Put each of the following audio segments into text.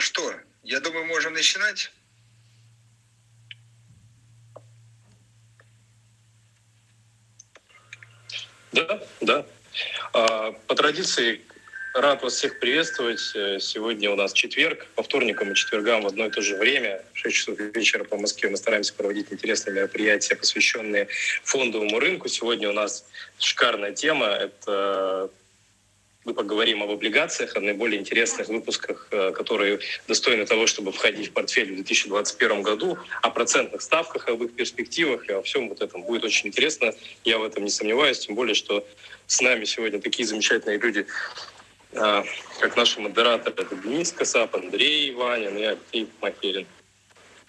что, я думаю, можем начинать. Да, да. А, по традиции рад вас всех приветствовать. Э, сегодня у нас четверг. По вторникам и четвергам в одно и то же время, в 6 часов вечера по Москве, мы стараемся проводить интересные мероприятия, посвященные фондовому рынку. Сегодня у нас шикарная тема. Это мы поговорим об облигациях, о наиболее интересных выпусках, э, которые достойны того, чтобы входить в портфель в 2021 году, о процентных ставках, об их перспективах и о всем вот этом. Будет очень интересно, я в этом не сомневаюсь, тем более, что с нами сегодня такие замечательные люди, э, как наши модераторы. Это Денис Касап, Андрей Ванин и Алексей Махерин.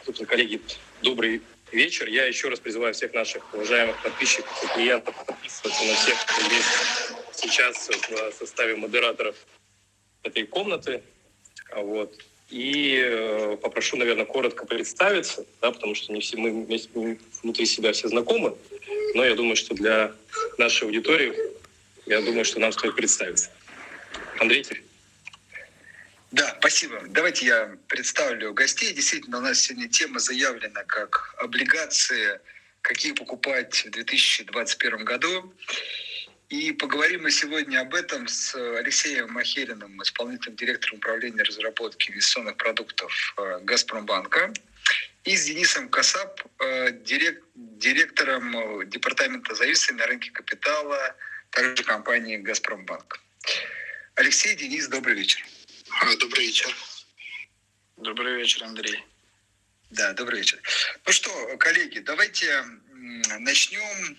Собственно, коллеги, добрый вечер. Я еще раз призываю всех наших уважаемых подписчиков и клиентов подписываться на всех, кто есть сейчас в составе модераторов этой комнаты. Вот. И э, попрошу, наверное, коротко представиться, да, потому что не все мы внутри себя все знакомы, но я думаю, что для нашей аудитории, я думаю, что нам стоит представиться. Андрей? Да, спасибо. Давайте я представлю гостей. Действительно, у нас сегодня тема заявлена как облигации, какие покупать в 2021 году. И поговорим мы сегодня об этом с Алексеем Махериным, исполнительным директором управления разработки инвестиционных продуктов э, «Газпромбанка», и с Денисом Касап, э, директором э, департамента зависимости на рынке капитала, также компании «Газпромбанк». Алексей, Денис, добрый вечер. А, добрый вечер. Добрый вечер, Андрей. Да, добрый вечер. Ну что, коллеги, давайте начнем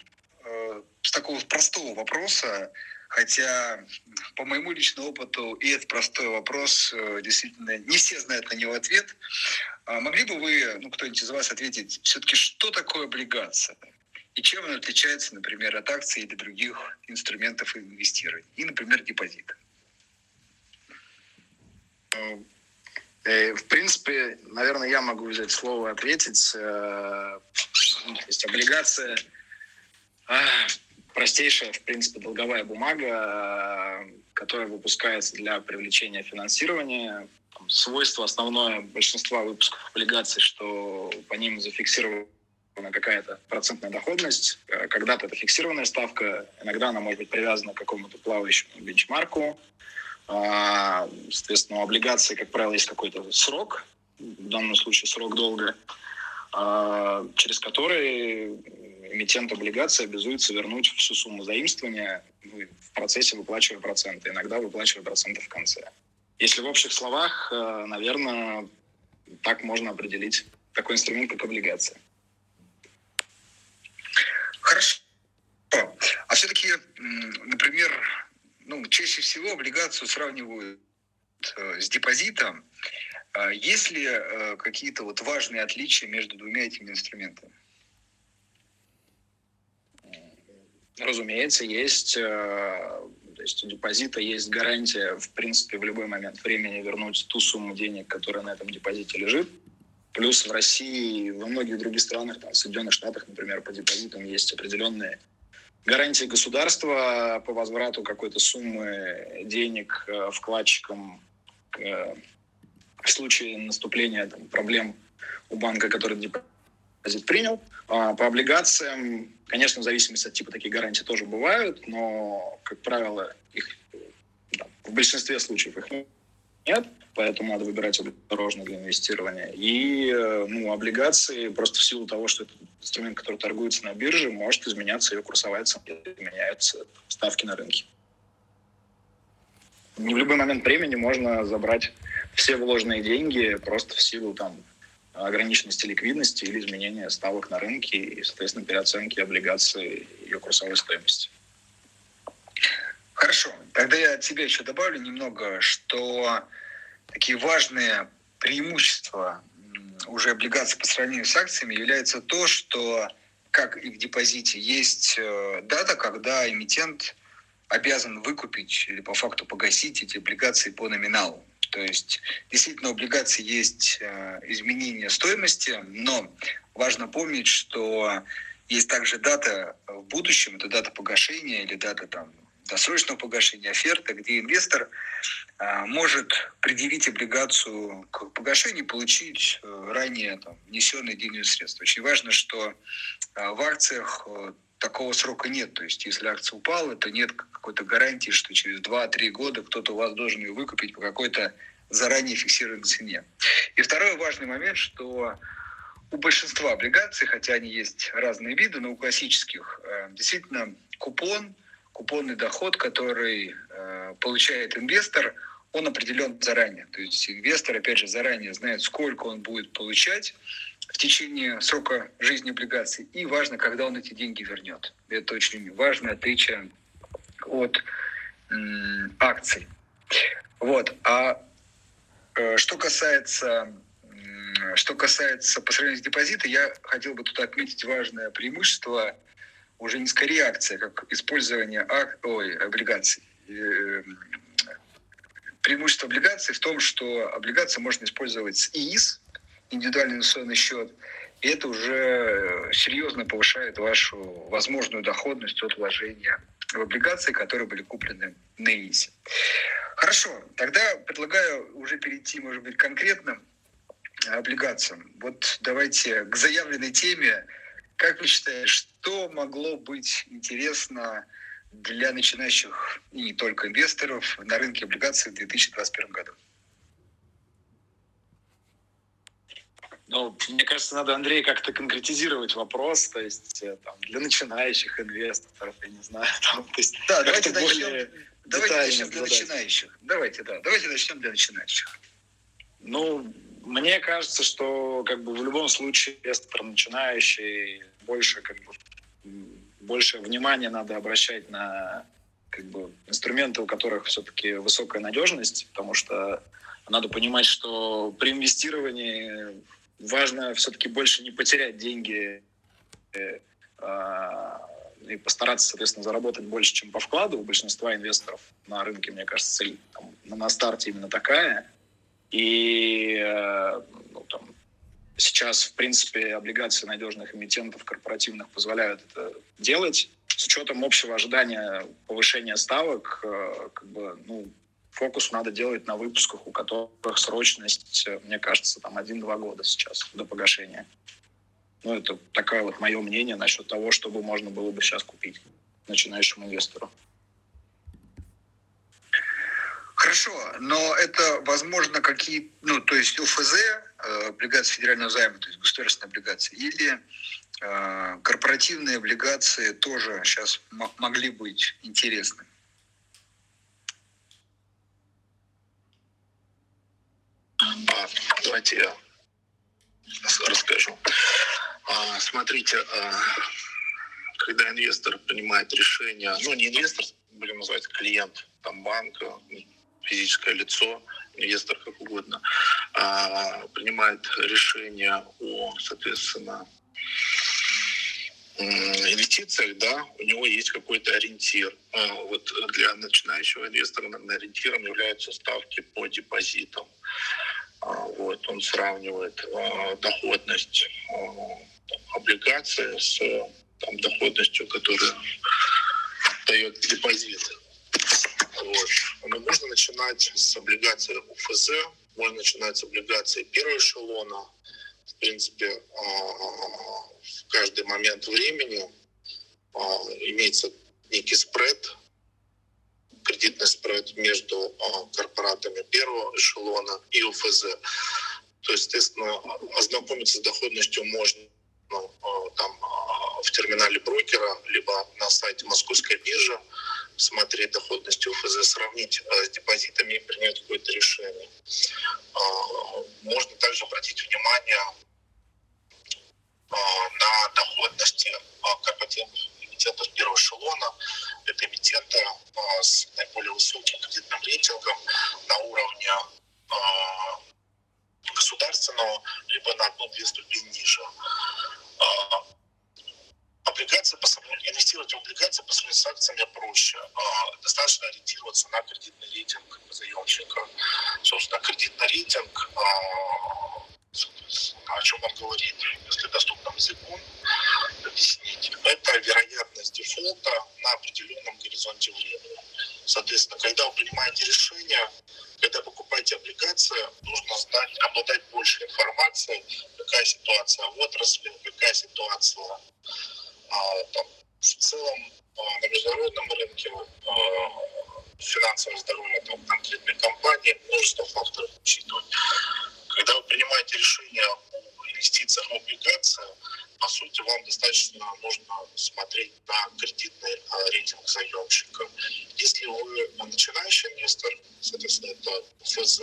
Э, с такого простого вопроса, хотя по моему личному опыту и этот простой вопрос э, действительно не все знают на него ответ. А могли бы вы, ну кто-нибудь из вас ответить, все-таки что такое облигация? И чем она отличается, например, от акций или других инструментов инвестирования? И, например, депозита. Э, в принципе, наверное, я могу взять слово ответить. То есть облигация простейшая, в принципе, долговая бумага, которая выпускается для привлечения финансирования. Свойство основное большинства выпусков облигаций, что по ним зафиксирована какая-то процентная доходность. Когда-то это фиксированная ставка, иногда она может быть привязана к какому-то плавающему бенчмарку. А, соответственно, у облигаций, как правило, есть какой-то срок, в данном случае срок долга, а, через который эмитент облигации обязуется вернуть всю сумму заимствования ну, в процессе выплачивая проценты, иногда выплачивая проценты в конце. Если в общих словах, э, наверное, так можно определить такой инструмент, как облигация. Хорошо. А все-таки, например, ну, чаще всего облигацию сравнивают э, с депозитом. А есть ли э, какие-то вот важные отличия между двумя этими инструментами? Разумеется, есть, э, то есть у депозита есть гарантия, в принципе, в любой момент времени вернуть ту сумму денег, которая на этом депозите лежит. Плюс в России и во многих других странах, там, в Соединенных Штатах, например, по депозитам есть определенные гарантии государства по возврату какой-то суммы денег э, вкладчикам в случае наступления там, проблем у банка, который депозит принял. А по облигациям Конечно, в зависимости от типа такие гарантии тоже бывают, но, как правило, их да, в большинстве случаев их нет, поэтому надо выбирать осторожно для инвестирования. И ну, облигации просто в силу того, что это инструмент, который торгуется на бирже, может изменяться ее курсовая цена, меняются ставки на рынке. Не в любой момент времени можно забрать все вложенные деньги просто в силу там ограниченности ликвидности или изменения ставок на рынке и, соответственно, переоценки облигаций ее курсовой стоимости. Хорошо. Тогда я от себя еще добавлю немного, что такие важные преимущества уже облигаций по сравнению с акциями является то, что, как и в депозите, есть э, дата, когда эмитент обязан выкупить или по факту погасить эти облигации по номиналу. То есть действительно у облигаций есть э, изменение стоимости, но важно помнить, что есть также дата в будущем, это дата погашения или дата там, досрочного погашения оферта, где инвестор а, может предъявить облигацию к погашению получить э, ранее там, внесенные денежные средства. Очень важно, что а, в акциях такого срока нет. То есть, если акция упала, то нет какой-то гарантии, что через 2-3 года кто-то у вас должен ее выкупить по какой-то заранее фиксированной цене. И второй важный момент, что у большинства облигаций, хотя они есть разные виды, но у классических, э, действительно купон, купонный доход, который получает инвестор – он определен заранее. То есть инвестор, опять же, заранее знает, сколько он будет получать в течение срока жизни облигаций. И важно, когда он эти деньги вернет. Это очень важное отличие от акций. Вот. А э, что касается что касается по сравнению с депозитом, я хотел бы тут отметить важное преимущество уже не скорее акция, как использование ак... Ой, облигаций. Э, преимущество облигаций в том, что облигации можно использовать с ИИС, индивидуальный инвестиционный счет, и это уже серьезно повышает вашу возможную доходность от вложения в облигации, которые были куплены на ИИСе. Хорошо, тогда предлагаю уже перейти, может быть, конкретным облигациям. Вот давайте к заявленной теме. Как вы считаете, что могло быть интересно для начинающих и не только инвесторов на рынке облигаций в 2021 году? Ну, мне кажется, надо, Андрей, как-то конкретизировать вопрос, то есть э, там, для начинающих инвесторов, я не знаю. Там, то есть, да, давайте начнем, давайте начнем для задать. начинающих. Давайте, да, давайте начнем для начинающих. Ну, мне кажется, что как бы в любом случае инвестор начинающий больше как бы больше внимания надо обращать на как бы, инструменты, у которых все-таки высокая надежность, потому что надо понимать, что при инвестировании важно все-таки больше не потерять деньги э, а, и постараться, соответственно, заработать больше, чем по вкладу. У большинства инвесторов на рынке, мне кажется, цель там, на старте именно такая. И э, ну, там, Сейчас, в принципе, облигации надежных эмитентов корпоративных позволяют это делать. С учетом общего ожидания повышения ставок, э, как бы, ну, фокус надо делать на выпусках, у которых срочность, мне кажется, там 1-2 года сейчас до погашения. Ну, это такое вот мое мнение насчет того, чтобы можно было бы сейчас купить начинающему инвестору. Хорошо, но это, возможно, какие, ну, то есть УФЗ, э, облигации федерального займа, то есть государственные облигации, или э, корпоративные облигации тоже сейчас могли быть интересны? А, давайте я расскажу. А, смотрите, а, когда инвестор принимает решение, ну не инвестор, будем называть клиент там банка, физическое лицо, инвестор, как угодно, а, принимает решение о, соответственно, инвестициях, да, у него есть какой-то ориентир. А, вот для начинающего инвестора ориентиром являются ставки по депозитам. А, вот, он сравнивает доходность облигации с там, доходностью, которую дает депозит. Вот. Но можно начинать с облигаций УФЗ, можно начинать с облигаций первого эшелона. В принципе, а, в каждый момент времени а, имеется некий спред, кредитный спред между а, корпоратами первого эшелона и УФЗ. То есть, естественно, ознакомиться с доходностью можно ну, там, в терминале брокера, либо на сайте Московской биржи смотреть доходность УФЗ, сравнить э, с депозитами и принять какое-то решение. А, можно также обратить внимание а, на доходности а, корпоративных эмитентов первого эшелона. Это эмитенты с наиболее высоким кредитным рейтингом на уровне государственного, либо на одну-две ступени ниже облигации по инвестировать в облигации по сравнению с акциями проще. А, достаточно ориентироваться на кредитный рейтинг заемщика. Собственно, кредитный рейтинг, а, о чем он говорит, если доступным языком объяснить, это вероятность дефолта на определенном горизонте времени. Соответственно, когда вы принимаете решение, когда покупаете облигации, нужно знать, обладать больше информацией, какая ситуация в отрасли, какая ситуация а, там, в целом на международном рынке, а, финансовое здоровье там, конкретной компании, множество факторов учитывать. Когда вы принимаете решение о инвестициях в облигации, по сути, вам достаточно нужно смотреть на кредитный а, рейтинг заемщика. Если вы начинающий инвестор, соответственно, это ФЗ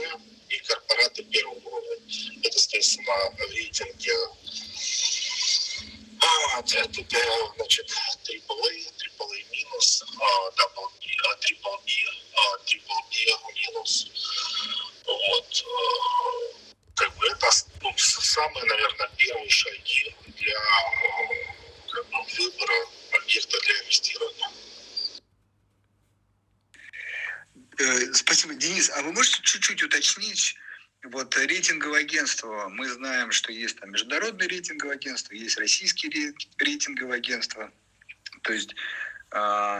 и корпораты первого уровня. Это, соответственно, рейтинги а, это, значит, AAA, AAA минус, B, triple B, triple B минус. Вот. Как бы это ну, самые, наверное, первые шаги для как бы, выбора объекта для инвестирования. Э, спасибо, Денис. А вы можете чуть-чуть уточнить, вот рейтинговое агентство, мы знаем, что есть там международное рейтинговое агентство, есть российские рейтинговые агентства. То есть э,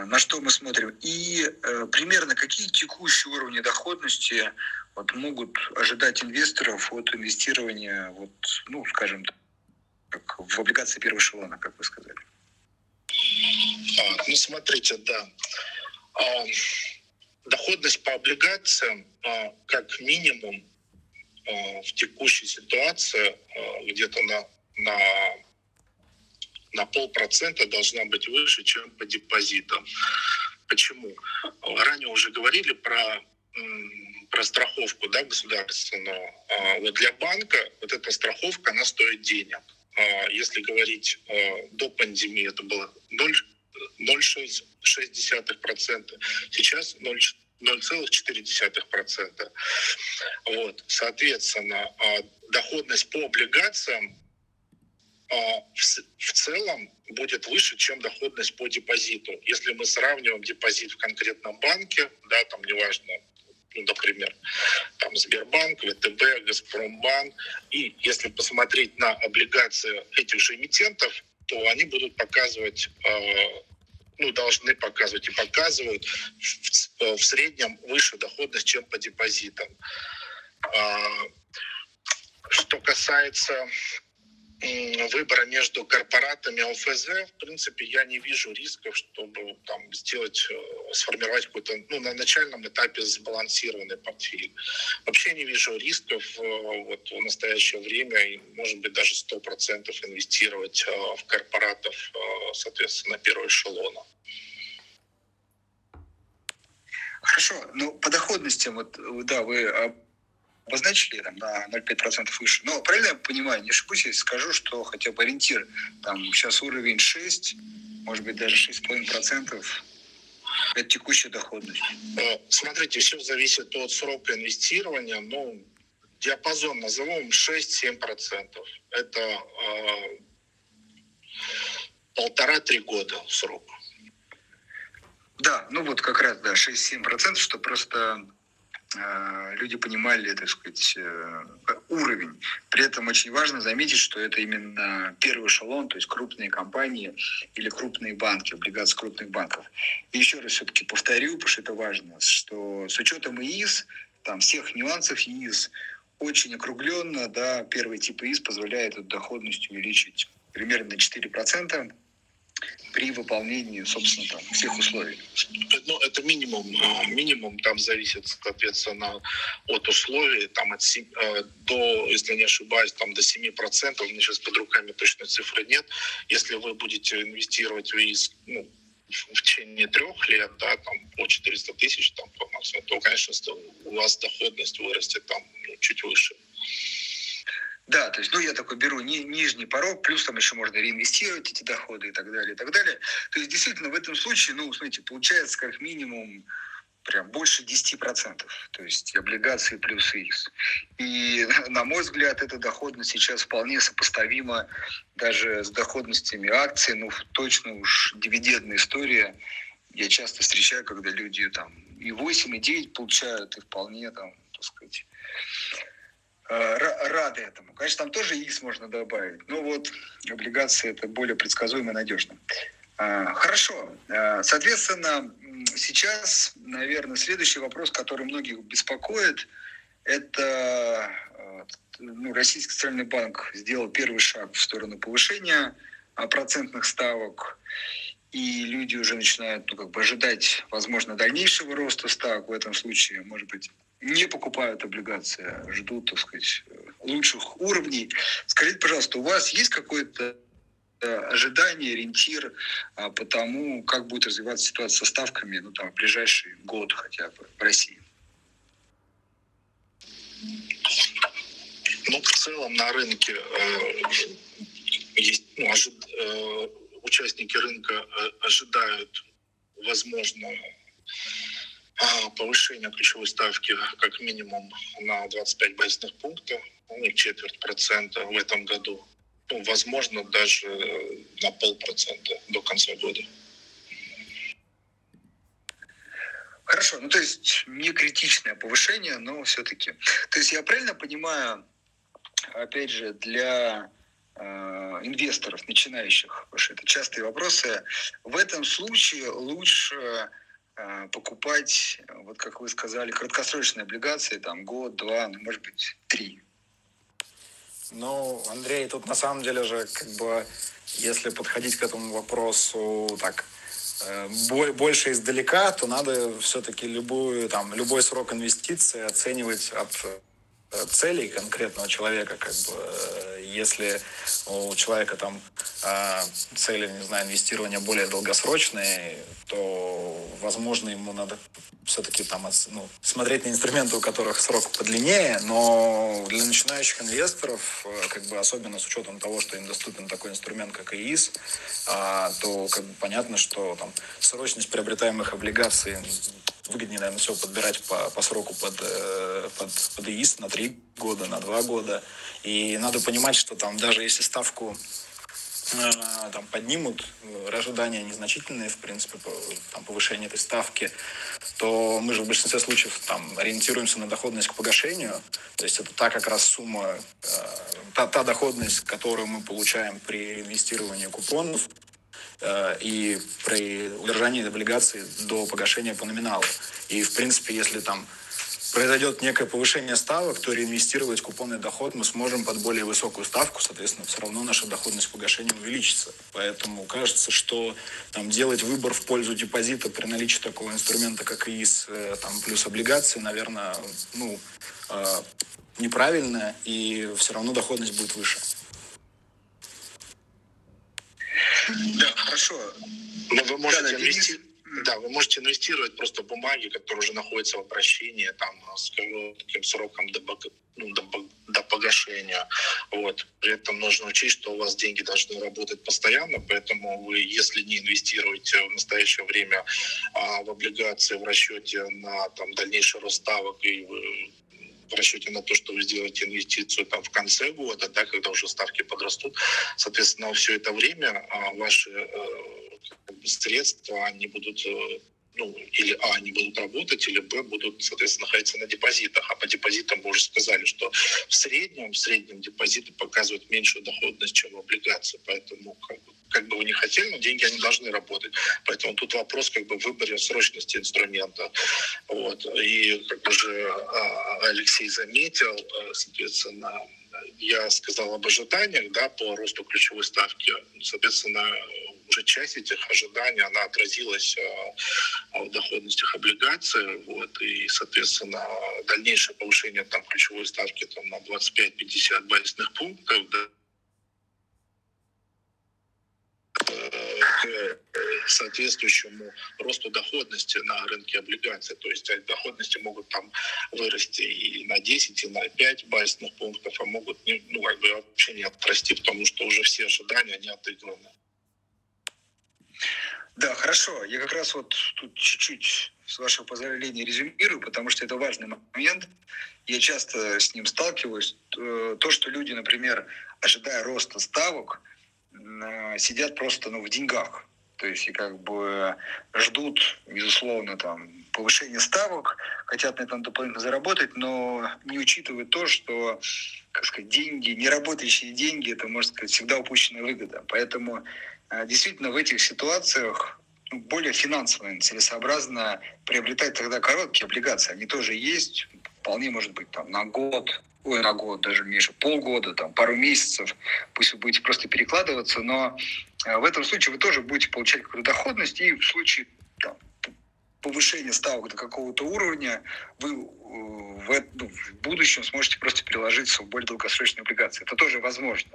на что мы смотрим. И э, примерно какие текущие уровни доходности вот, могут ожидать инвесторов от инвестирования, вот, ну, скажем так, в облигации первого эшелона, как вы сказали? А, ну, смотрите, да. А, доходность по облигациям а, как минимум в текущей ситуации а, где-то на, на, на полпроцента должна быть выше, чем по депозитам. Почему? Ранее уже говорили про, про страховку да, государственную. А, вот для банка вот эта страховка, она стоит денег. Если говорить до пандемии, это было 0,6%, сейчас 0,4%. 0,4%. Вот, соответственно, а, доходность по облигациям а, в целом будет выше, чем доходность по депозиту. Если мы сравниваем депозит в конкретном банке, да, там неважно, ну, например, там Сбербанк, ВТБ, Газпромбанк, и если посмотреть на облигации этих же эмитентов, то они будут показывать а, ну, должны показывать и показывают в, в среднем выше доходность, чем по депозитам. А, что касается выбора между корпоратами и ОФЗ, в принципе, я не вижу рисков, чтобы там сделать, э, сформировать какой-то, ну, на начальном этапе сбалансированный портфель. Вообще не вижу рисков э, вот в настоящее время и, может быть, даже 100% инвестировать э, в корпоратов, соответственно, первого эшелона. Хорошо, ну по доходностям, вот да, вы обозначили там, на 0,5% выше. Но правильно я понимаю, не ошибусь, если скажу, что хотя бы ориентир, там сейчас уровень 6, может быть даже 6,5% это текущая доходность. Смотрите, все зависит от срока инвестирования. Ну, диапазон назовем 6-7%. Это э, полтора-три года срок. Да, ну вот как раз, да, 6-7%, что просто люди понимали, так сказать, э, уровень. При этом очень важно заметить, что это именно первый эшелон, то есть крупные компании или крупные банки, облигации крупных банков. И еще раз все-таки повторю, потому что это важно, что с учетом ИИС, там всех нюансов ИИС, очень округленно, да, первый тип ИИС позволяет эту доходность увеличить примерно на 4%, при выполнении, собственно, там, всех условий? Ну, это минимум. А, минимум там зависит, соответственно, от условий. Там от 7, э, до, если не ошибаюсь, там до 7%. У меня сейчас под руками точной цифры нет. Если вы будете инвестировать в ИИС, ну, в течение трех лет, да, там по 400 тысяч, там по максимуму, то, конечно, у вас доходность вырастет там ну, чуть выше. Да, то есть, ну, я такой беру ни, нижний порог, плюс там еще можно реинвестировать эти доходы и так далее, и так далее. То есть, действительно, в этом случае, ну, смотрите, получается как минимум прям больше 10%, то есть облигации плюс X. И, на мой взгляд, эта доходность сейчас вполне сопоставима даже с доходностями акций, ну, точно уж дивидендная история. Я часто встречаю, когда люди там и 8, и 9 получают, и вполне там, так сказать, рады этому. Конечно, там тоже X можно добавить, но вот облигации это более предсказуемо и надежно. А, хорошо. А, соответственно, сейчас, наверное, следующий вопрос, который многих беспокоит, это э, ну, Российский центральный банк сделал первый шаг в сторону повышения а, процентных ставок, и люди уже начинают ну, как бы ожидать, возможно, дальнейшего роста ставок. В этом случае, может быть, не покупают облигации, а ждут, так сказать, лучших уровней. Скажите, пожалуйста, у вас есть какое-то э, ожидание, ориентир а, по тому, как будет развиваться ситуация со ставками ну, там, в ближайший год хотя бы в России? Ну, в целом на рынке э, есть, ну, ожид, э, участники рынка э, ожидают, возможно, э, повышения ключевой ставки как минимум на 25 базисных пунктов, ну, четверть процента в этом году. Ну, возможно, даже на полпроцента до конца года. Хорошо, ну то есть не критичное повышение, но все-таки. То есть я правильно понимаю, опять же, для э, инвесторов, начинающих, потому что это частые вопросы, в этом случае лучше э, покупать, вот как вы сказали, краткосрочные облигации, там год, два, ну, может быть, три. Ну, Андрей, тут на самом деле же, как бы, если подходить к этому вопросу так э, больше издалека, то надо все-таки любую, там, любой срок инвестиции оценивать от целей конкретного человека, как бы, э, если у человека там а, цели, не знаю, инвестирования более долгосрочные, то, возможно, ему надо все-таки там ну, смотреть на инструменты, у которых срок подлиннее, но для начинающих инвесторов, э, как бы особенно с учетом того, что им доступен такой инструмент, как ИИС, а, то как бы понятно, что там срочность приобретаемых облигаций выгоднее, наверное, всего подбирать по, по сроку под, э, под, под ИИС на три года, на два года. И надо понимать, что там даже если ставку э, там поднимут, э, ожидания незначительные, в принципе, по, там, повышение этой ставки, то мы же в большинстве случаев там ориентируемся на доходность к погашению. То есть это та как раз сумма, та, та доходность, которую мы получаем при инвестировании купонов, Э, и при удержании облигаций до погашения по номиналу. И, в принципе, если там произойдет некое повышение ставок, то реинвестировать купонный доход мы сможем под более высокую ставку, соответственно, все равно наша доходность погашения увеличится. Поэтому кажется, что там, делать выбор в пользу депозита при наличии такого инструмента, как ИИС, э, там, плюс облигации, наверное, ну, э, неправильно, и все равно доходность будет выше. Да, хорошо. Но вы можете да, инвести... Да, вы можете инвестировать просто в бумаги, которые уже находятся в обращении, там, с коротким сроком до, ну, до, до погашения. Вот. При этом нужно учесть, что у вас деньги должны работать постоянно, поэтому вы, если не инвестируете в настоящее время а, в облигации в расчете на там, дальнейший рост ставок, и в расчете на то, что вы сделаете инвестицию там в конце года, да, когда уже ставки подрастут, соответственно, все это время а, ваши э, средства, они будут э, ну, или А, они будут работать, или Б, будут, соответственно, находиться на депозитах. А по депозитам мы уже сказали, что в среднем, в среднем депозиты показывают меньшую доходность, чем облигации. Поэтому как бы, как бы вы не хотели, но деньги, они должны работать. Поэтому тут вопрос как бы в выборе срочности инструмента. Вот. И как уже а, Алексей заметил, э, соответственно, я сказал об ожиданиях да, по росту ключевой ставки. Соответственно, уже часть этих ожиданий, она отразилась э, в доходностях облигаций, вот, и, соответственно, дальнейшее повышение там ключевой ставки там, на 25-50 базисных пунктов, да, к соответствующему росту доходности на рынке облигаций. То есть доходности могут там вырасти и на 10, и на 5 базисных пунктов, а могут ну, как бы вообще не отрасти, потому что уже все ожидания не отыграны. Да, хорошо. Я как раз вот тут чуть-чуть, с вашего позволения, резюмирую, потому что это важный момент. Я часто с ним сталкиваюсь. Э, то, что люди, например, ожидая роста ставок, сидят просто ну, в деньгах. То есть и как бы ждут, безусловно, там повышения ставок, хотят на этом дополнительно заработать, но не учитывают то, что как сказать, деньги, неработающие деньги, это, можно сказать, всегда упущенная выгода. Поэтому действительно в этих ситуациях ну, более финансово целесообразно приобретать тогда короткие облигации. Они тоже есть, вполне может быть там на год, ой, на год, даже меньше, полгода, там, пару месяцев, пусть вы будете просто перекладываться, но э, в этом случае вы тоже будете получать какую-то доходность, и в случае там, повышения ставок до какого-то уровня вы э, в, ну, в будущем сможете просто переложиться в более долгосрочные облигации. Это тоже возможно.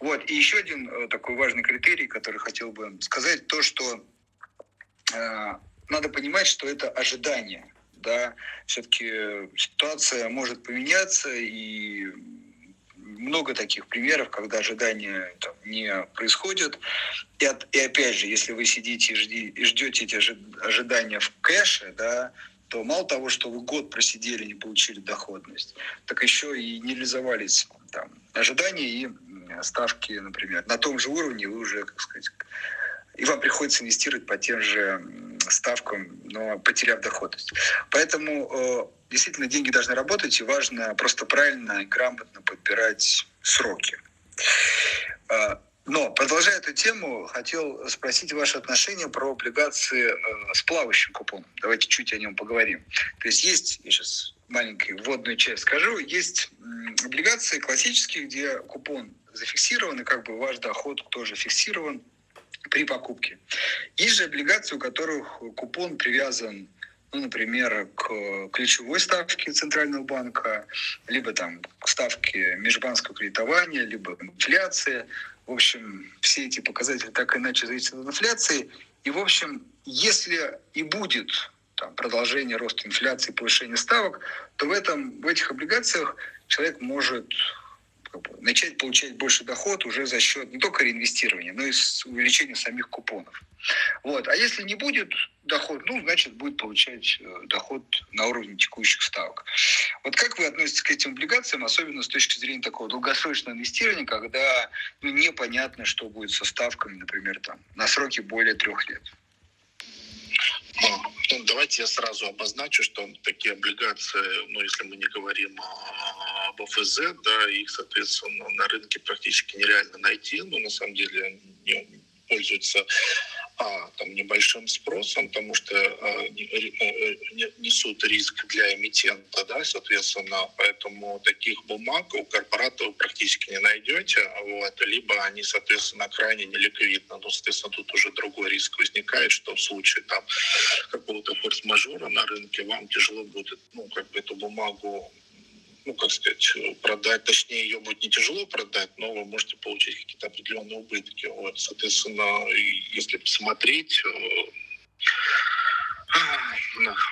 Вот. И еще один э, такой важный критерий, который хотел бы сказать, то, что э, надо понимать, что это ожидание. Да? Все-таки ситуация может поменяться, и много таких примеров, когда ожидания там, не происходят. И, от, и опять же, если вы сидите и, жди, и ждете эти ожидания в кэше, да, то мало того, что вы год просидели, не получили доходность, так еще и не реализовались там, ожидания и ставки, например, на том же уровне вы уже, как сказать, и вам приходится инвестировать по тем же ставкам, но потеряв доходность. Поэтому э, действительно деньги должны работать, и важно просто правильно и грамотно подбирать сроки. Э, но, продолжая эту тему, хотел спросить ваше отношение про облигации э, с плавающим купоном. Давайте чуть о нем поговорим. То есть есть, я сейчас маленькую вводную часть скажу, есть облигации классические, где купон зафиксирован, и как бы ваш доход тоже фиксирован при покупке. Есть же облигации, у которых купон привязан, ну, например, к ключевой ставке Центрального банка, либо там к ставке межбанковского кредитования, либо инфляции. В общем, все эти показатели так или иначе зависят от инфляции. И, в общем, если и будет там, продолжение роста инфляции, повышение ставок, то в, этом, в этих облигациях человек может начать получать больше доход уже за счет не только реинвестирования, но и увеличения самих купонов. Вот. А если не будет доход, ну, значит, будет получать э, доход на уровне текущих ставок. Вот как вы относитесь к этим облигациям, особенно с точки зрения такого долгосрочного инвестирования, когда ну, непонятно, что будет со ставками, например, там, на сроки более трех лет? Ну, давайте я сразу обозначу, что такие облигации, ну, если мы не говорим об ОФЗ, да, их, соответственно, на рынке практически нереально найти, но на самом деле не пользуются а, там, небольшим спросом, потому что а, э, несут риск для эмитента, да, соответственно, поэтому таких бумаг у корпоратов практически не найдете, вот, либо они, соответственно, крайне неликвидны, ну, соответственно, тут уже другой риск возникает, что в случае там какого-то форс-мажора на рынке вам тяжело будет, ну, как бы эту бумагу ну, как сказать, продать, точнее, ее будет не тяжело продать, но вы можете получить какие-то определенные убытки. Вот, соответственно, если посмотреть э,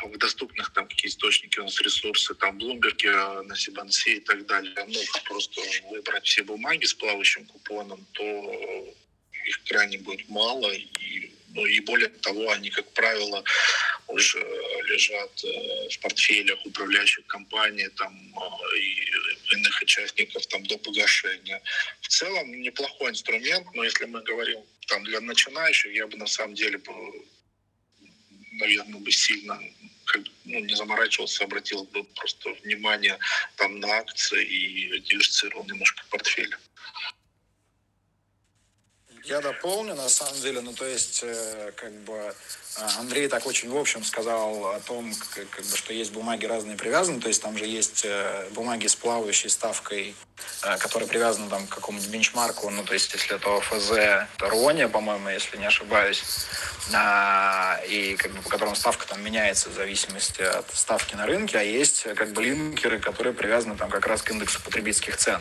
в доступных там какие источники у нас ресурсы, там Bloomberg, э, на Сибансе и так далее, ну, просто выбрать все бумаги с плавающим купоном, то их крайне будет мало, и, и более того, они, как правило, уже лежат э, в портфелях управляющих компаний там, э, и иных участников там, до погашения. В целом неплохой инструмент, но если мы говорим там, для начинающих, я бы на самом деле наверное, бы сильно как, ну, не заморачивался, обратил бы просто внимание там, на акции и диверсифицировал немножко портфель. Я дополню, на самом деле, ну, то есть, э, как бы, Андрей так очень в общем сказал о том, как, как бы, что есть бумаги разные привязаны, то есть там же есть э, бумаги с плавающей ставкой, э, которые привязаны там, к какому-нибудь бенчмарку, ну то есть если это ОФЗ, это Рония, по-моему, если не ошибаюсь, а, и как бы по которым ставка там меняется в зависимости от ставки на рынке, а есть как бы линкеры, которые привязаны там как раз к индексу потребительских цен.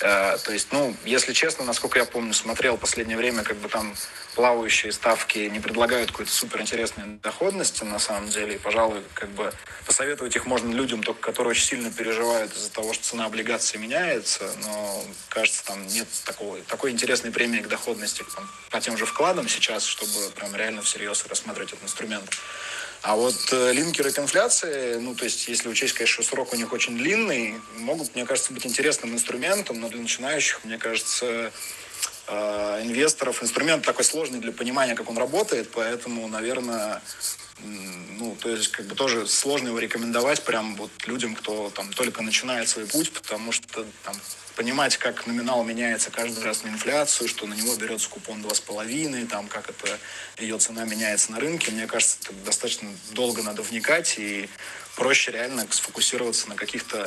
Э, то есть, ну, если честно, насколько я помню, смотрел в последнее время, как бы там плавающие ставки не предлагают какой-то супер интересной доходности на самом деле. И, пожалуй, как бы посоветовать их можно людям, только которые очень сильно переживают из-за того, что цена облигаций меняется. Но, кажется, там нет такого, такой интересной премии к доходности там, по тем же вкладам сейчас, чтобы прям реально всерьез рассматривать этот инструмент. А вот э, линкеры к инфляции, ну, то есть, если учесть, конечно, срок у них очень длинный, могут, мне кажется, быть интересным инструментом, но для начинающих, мне кажется, э, инвесторов. Инструмент такой сложный для понимания, как он работает, поэтому, наверное, ну, то есть, как бы тоже сложно его рекомендовать прям вот людям, кто там только начинает свой путь, потому что там понимать, как номинал меняется каждый раз на инфляцию, что на него берется купон 2,5, там, как это ее цена меняется на рынке, мне кажется, достаточно долго надо вникать, и проще реально сфокусироваться на каких-то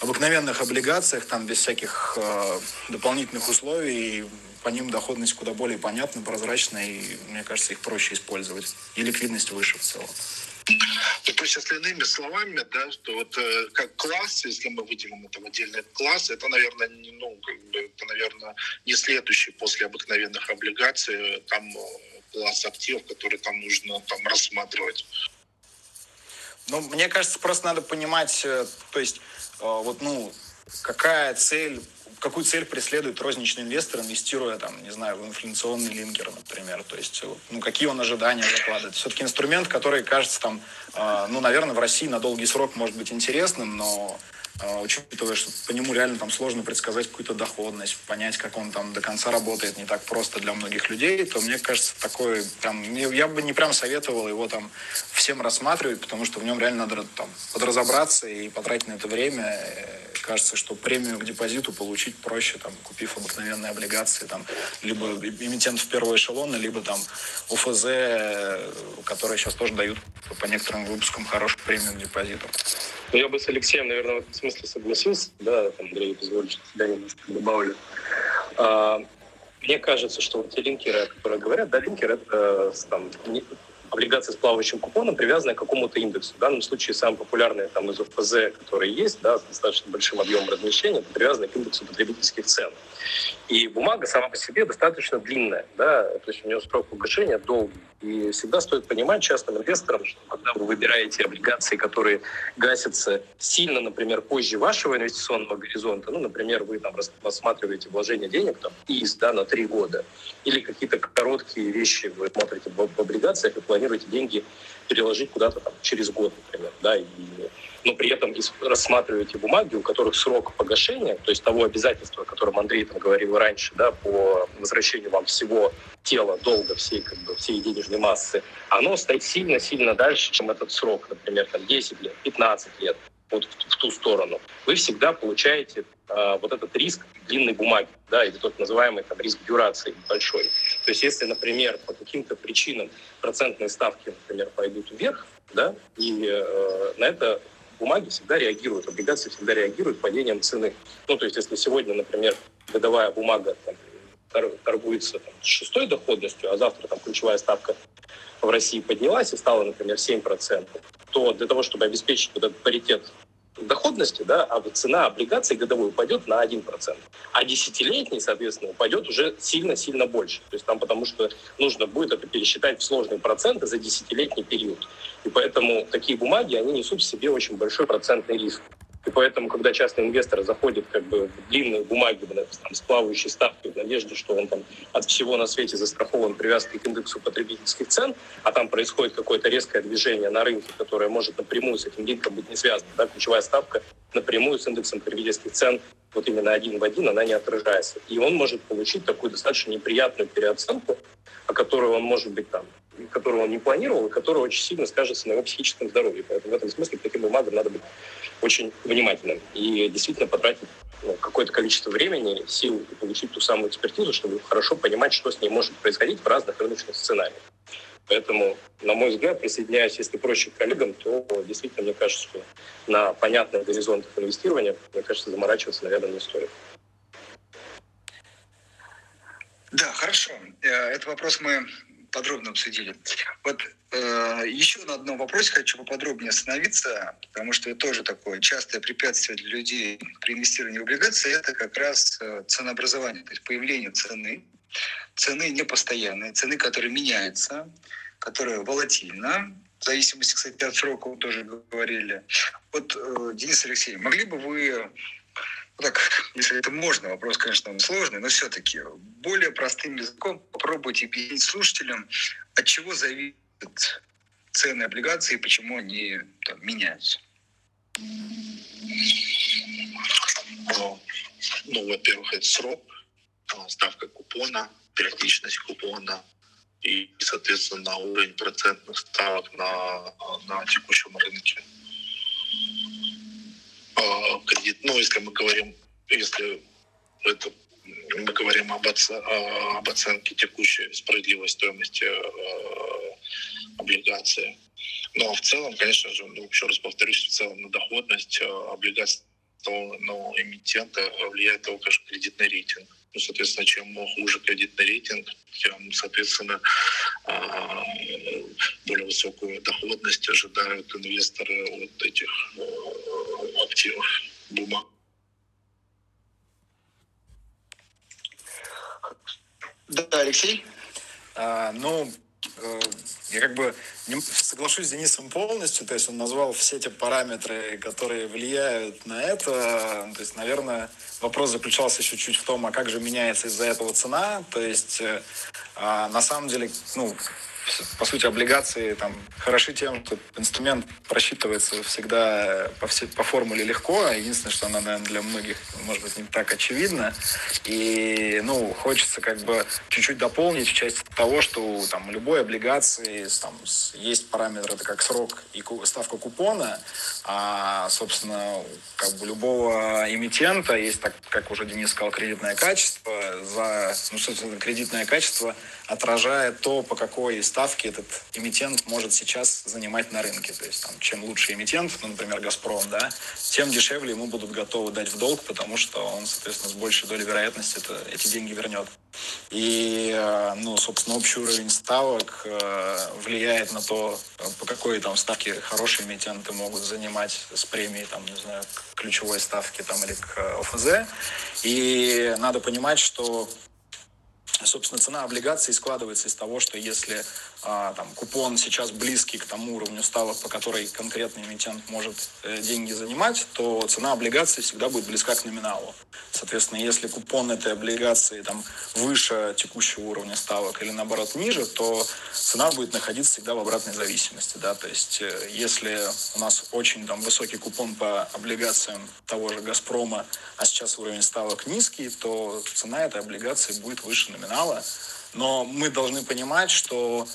обыкновенных облигациях, там без всяких э, дополнительных условий, по ним доходность куда более понятна, прозрачна, и мне кажется, их проще использовать. И ликвидность выше в целом. Ну, то есть, если иными словами, да, что вот э, как класс, если мы выделим это в отдельный класс, это, наверное, не, ну, как бы, это, наверное, не следующий после обыкновенных облигаций, там э, класс активов, который там нужно там рассматривать. Ну, мне кажется, просто надо понимать, э, то есть, э, вот, ну, какая цель какую цель преследует розничный инвестор, инвестируя, там, не знаю, в инфляционный линкер, например. То есть, ну, какие он ожидания закладывает. Все-таки инструмент, который кажется там, э, ну, наверное, в России на долгий срок может быть интересным, но учитывая, что по нему реально там сложно предсказать какую-то доходность, понять, как он там до конца работает, не так просто для многих людей, то мне кажется, такой, там, я бы не прям советовал его там всем рассматривать, потому что в нем реально надо там подразобраться и потратить на это время э, кажется, что премию к депозиту получить проще, там, купив обыкновенные облигации, там, либо эмитент в первого эшелона, либо там УФЗ, которые сейчас тоже дают по некоторым выпускам хорошую премию к депозиту. Ну, я бы с Алексеем, наверное, смысле согласился, да, там, Андрей, позволит, тебя немножко добавлю. А, мне кажется, что вот те линкеры, которые говорят, да, линкер это там, облигации с плавающим купоном, привязанные к какому-то индексу. В данном случае самый популярный там, из ОФЗ, который есть, да, с достаточно большим объемом размещения, это привязано к индексу потребительских цен. И бумага сама по себе достаточно длинная, да, то есть у нее срок погашения долгий. И всегда стоит понимать частным инвесторам, что когда вы выбираете облигации, которые гасятся сильно, например, позже вашего инвестиционного горизонта, ну, например, вы там рассматриваете вложение денег там, из, да, на три года, или какие-то короткие вещи вы смотрите в, облигациях планируете деньги переложить куда-то там через год, например, да, и но при этом рассматриваете бумаги, у которых срок погашения, то есть того обязательства, о котором Андрей там говорил раньше, да, по возвращению вам всего тела, долга, всей, как бы, всей денежной массы, оно стоит сильно-сильно дальше, чем этот срок, например, там 10 лет, 15 лет, вот в, в ту сторону, вы всегда получаете э, вот этот риск длинной бумаги, да, или тот называемый там, риск дюрации большой. То есть если, например, по каким-то причинам процентные ставки, например, пойдут вверх, да, и э, на это бумаги всегда реагируют, облигации всегда реагируют падением цены. Ну, то есть, если сегодня, например, годовая бумага там, торгуется там, с шестой доходностью, а завтра там ключевая ставка в России поднялась и стала, например, 7%, то для того, чтобы обеспечить вот этот паритет доходности, да, а цена облигаций годовой упадет на 1%, а десятилетний, соответственно, упадет уже сильно-сильно больше. То есть там потому что нужно будет это пересчитать в сложные проценты за десятилетний период. И поэтому такие бумаги, они несут в себе очень большой процентный риск. И поэтому, когда частный инвестор заходит как бы в длинные бумаги там, с плавающей ставкой в надежде, что он там от всего на свете застрахован привязкой к индексу потребительских цен, а там происходит какое-то резкое движение на рынке, которое может напрямую с этим линком быть не связано. Да? Ключевая ставка напрямую с индексом потребительских цен вот именно один в один, она не отражается. И он может получить такую достаточно неприятную переоценку, о которой он может быть там которую он не планировал, и которая очень сильно скажется на его психическом здоровье. Поэтому в этом смысле таким бумагам надо быть очень внимательным и действительно потратить ну, какое-то количество времени, сил и получить ту самую экспертизу, чтобы хорошо понимать, что с ней может происходить в разных рыночных сценариях. Поэтому, на мой взгляд, присоединяясь, если проще к коллегам, то действительно, мне кажется, что на понятных горизонтах инвестирования, мне кажется, заморачиваться, наверное, не стоит. Да, хорошо. Э, этот вопрос мы подробно обсудили. Вот э, еще на одном вопросе хочу поподробнее остановиться, потому что это тоже такое частое препятствие для людей при инвестировании в облигации, это как раз э, ценообразование, то есть появление цены, цены непостоянные, цены, которые меняются, которые волатильны, в зависимости, кстати, от срока, вы тоже говорили. Вот, э, Денис Алексеевич, могли бы вы так, если это можно, вопрос, конечно, сложный, но все-таки более простым языком попробуйте объяснить слушателям, от чего зависят цены облигаций и почему они там, меняются. Ну, ну, во-первых, это срок, ставка купона, периодичность купона и, соответственно, уровень процентных ставок на, на текущем рынке. А, кредит, ну, если мы говорим, если это мы говорим об, оц... об оценке текущей справедливой стоимости э, облигации. Но в целом, конечно же, ну, еще раз повторюсь, в целом на доходность э, облигаций но эмитента влияет только конечно, кредитный рейтинг. Ну, соответственно, чем хуже кредитный рейтинг, тем, соответственно, а, более высокую доходность ожидают инвесторы от этих э, активов, бумаг. Да, Алексей? А, ну, э, я как бы соглашусь с Денисом полностью, то есть он назвал все те параметры, которые влияют на это. То есть, наверное, вопрос заключался еще чуть в том, а как же меняется из-за этого цена. То есть, э, а, на самом деле, ну, по сути, облигации там хороши тем, что инструмент просчитывается всегда по, все, по формуле легко. Единственное, что она, наверное, для многих, может быть, не так очевидна. И, ну, хочется как бы чуть-чуть дополнить в части того, что там любой облигации там, есть параметры, это как срок и ставка купона, а, собственно, как бы любого эмитента есть, так, как уже Денис сказал, кредитное качество. За, ну, собственно, кредитное качество отражает то, по какой ставке этот эмитент может сейчас занимать на рынке. То есть, там, чем лучше эмитент, ну, например, «Газпром», да, тем дешевле ему будут готовы дать в долг, потому что он, соответственно, с большей долей вероятности это, эти деньги вернет. И, э, ну, собственно, общий уровень ставок э, влияет на то, по какой там ставке хорошие эмитенты могут занимать с премией, там, не знаю, ключевой ставки там, или к ОФЗ. И надо понимать, что Собственно, цена облигаций складывается из того, что если там, купон сейчас близкий к тому уровню ставок, по которой конкретный эмитент может э, деньги занимать, то цена облигации всегда будет близка к номиналу. Соответственно, если купон этой облигации там, выше текущего уровня ставок или наоборот ниже, то цена будет находиться всегда в обратной зависимости. Да? То есть, э, если у нас очень там, высокий купон по облигациям того же «Газпрома», а сейчас уровень ставок низкий, то цена этой облигации будет выше номинала. Но мы должны понимать, что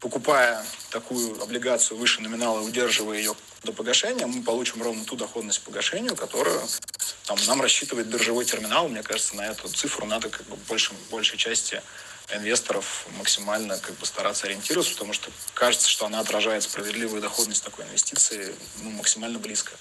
покупая такую облигацию выше номинала и удерживая ее до погашения, мы получим ровно ту доходность по погашению, которую там, нам рассчитывает биржевой терминал. Мне кажется, на эту цифру надо как бы больше, большей части инвесторов максимально как бы стараться ориентироваться, потому что кажется, что она отражает справедливую доходность такой инвестиции ну, максимально близко.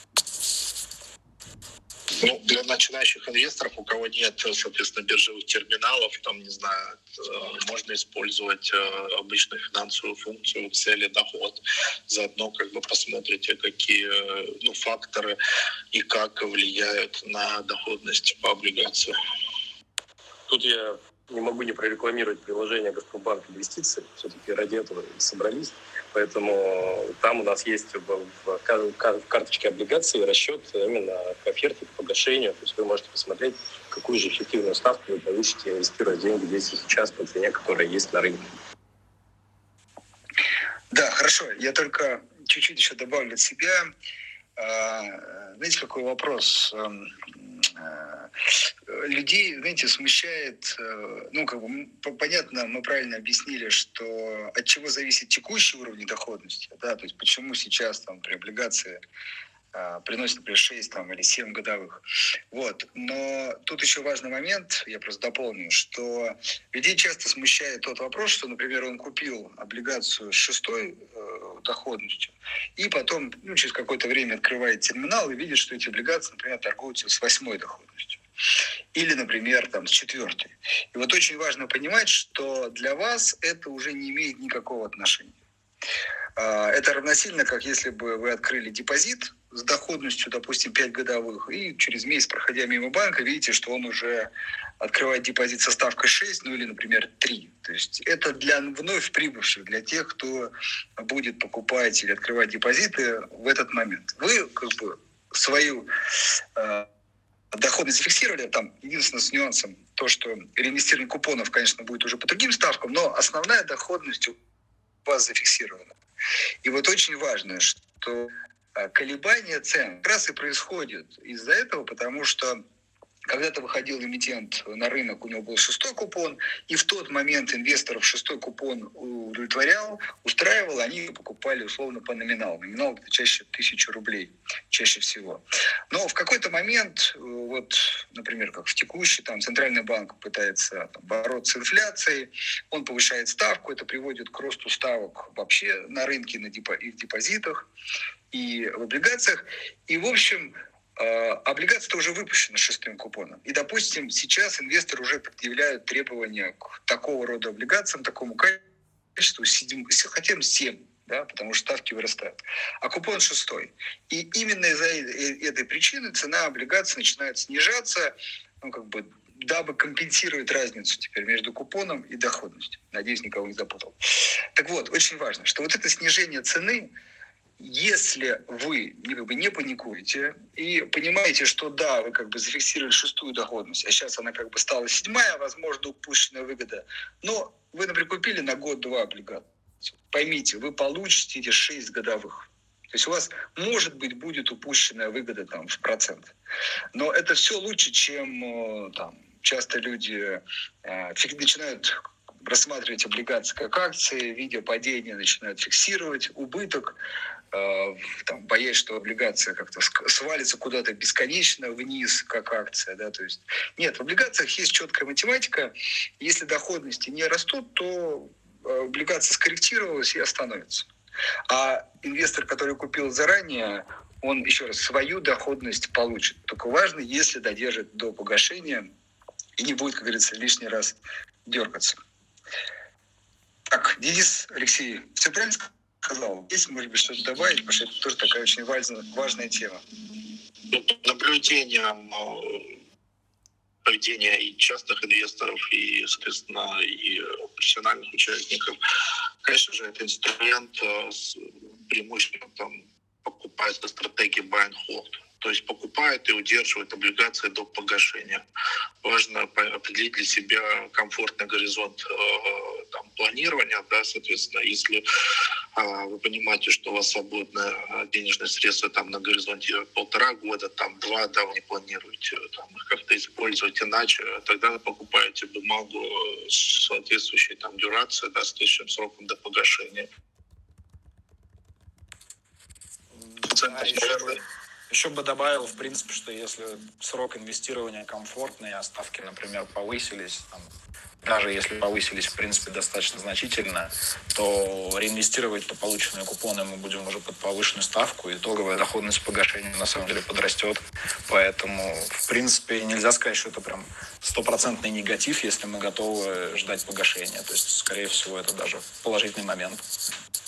Ну, для начинающих инвесторов, у кого нет, соответственно, биржевых терминалов, там, не знаю, э, можно использовать э, обычную финансовую функцию цели доход. Заодно как бы посмотрите, какие ну, факторы и как влияют на доходность по облигации. Тут я не могу не прорекламировать приложение Газпромбанк Инвестиции. Все-таки ради этого собрались. Поэтому там у нас есть в карточке облигаций расчет именно к оферте, к погашению. То есть вы можете посмотреть, какую же эффективную ставку вы получите, инвестируя деньги здесь и сейчас по цене, которая есть на рынке. Да, хорошо. Я только чуть-чуть еще добавлю от себя. А, знаете, какой вопрос? Э, людей, знаете, смущает, э, ну, как бы, понятно, мы правильно объяснили, что от чего зависит текущий уровень доходности, да, то есть почему сейчас там при облигации приносит, например, 6 там, или 7 годовых. Вот. Но тут еще важный момент, я просто дополню, что людей часто смущает тот вопрос, что, например, он купил облигацию с шестой э, доходностью, и потом ну, через какое-то время открывает терминал и видит, что эти облигации, например, торгуются с восьмой доходностью. Или, например, там, с четвертой. И вот очень важно понимать, что для вас это уже не имеет никакого отношения. А, это равносильно, как если бы вы открыли депозит с доходностью, допустим, 5 годовых, и через месяц, проходя мимо банка, видите, что он уже открывает депозит со ставкой 6, ну или, например, 3. То есть это для вновь прибывших, для тех, кто будет покупать или открывать депозиты в этот момент. Вы как бы свою э, доходность зафиксировали, там единственное с нюансом то, что реинвестирование купонов, конечно, будет уже по другим ставкам, но основная доходность у вас зафиксирована. И вот очень важно, что колебания цен как раз и происходят из-за этого, потому что когда-то выходил эмитент на рынок, у него был шестой купон, и в тот момент инвесторов шестой купон удовлетворял, устраивал, они покупали условно по номиналу. Номинал это чаще тысячу рублей, чаще всего. Но в какой-то момент, вот, например, как в текущий, там Центральный банк пытается там, бороться с инфляцией, он повышает ставку, это приводит к росту ставок вообще на рынке на депо, и в депозитах, и в облигациях. И, в общем, а, облигация уже выпущена шестым купоном. И, допустим, сейчас инвесторы уже предъявляют требования к такого рода облигациям, такому качеству, хотим 7, да, потому что ставки вырастают. А купон шестой. И именно из-за э, этой причины цена облигаций начинает снижаться, ну, как бы, дабы компенсировать разницу теперь между купоном и доходностью. Надеюсь, никого не запутал. Так вот, очень важно, что вот это снижение цены, если вы не, как бы, не паникуете и понимаете, что да, вы как бы зафиксировали шестую доходность, а сейчас она как бы стала седьмая, возможно, упущенная выгода, но вы, например, купили на год-два облигацию. Поймите, вы получите эти шесть годовых. То есть у вас, может быть, будет упущенная выгода там в процент. Но это все лучше, чем э, там, часто люди э, начинают рассматривать облигации как акции, видя падение, начинают фиксировать убыток, там, боясь, что облигация как-то свалится куда-то бесконечно вниз, как акция. Да? То есть, нет, в облигациях есть четкая математика. Если доходности не растут, то э, облигация скорректировалась и остановится. А инвестор, который купил заранее, он еще раз свою доходность получит. Только важно, если додержит до погашения и не будет, как говорится, лишний раз дергаться. Так, Денис Алексей, все правильно сказал? Есть, может быть, что-то добавить, потому что это тоже такая очень важная, важная тема. Ну, наблюдением поведения и частных инвесторов, и, соответственно, и профессиональных участников. Конечно же, это инструмент э, с преимуществом там, покупается стратегия buy and hold то есть покупает и удерживает облигации до погашения. Важно определить для себя комфортный горизонт э, там, планирования, да, соответственно, если э, вы понимаете, что у вас свободные денежные средства там на горизонте полтора года, там два, да, вы не планируете там, их как-то использовать иначе, тогда вы покупаете бумагу с соответствующей там дюрацией, да, с следующим сроком до погашения. Да, еще, еще бы добавил, в принципе, что если срок инвестирования комфортный, а ставки, например, повысились, там, даже если повысились, в принципе, достаточно значительно, то реинвестировать по полученные купоны мы будем уже под повышенную ставку, и итоговая доходность погашения на самом деле подрастет. Поэтому, в принципе, нельзя сказать, что это прям стопроцентный негатив, если мы готовы ждать погашения. То есть, скорее всего, это даже положительный момент.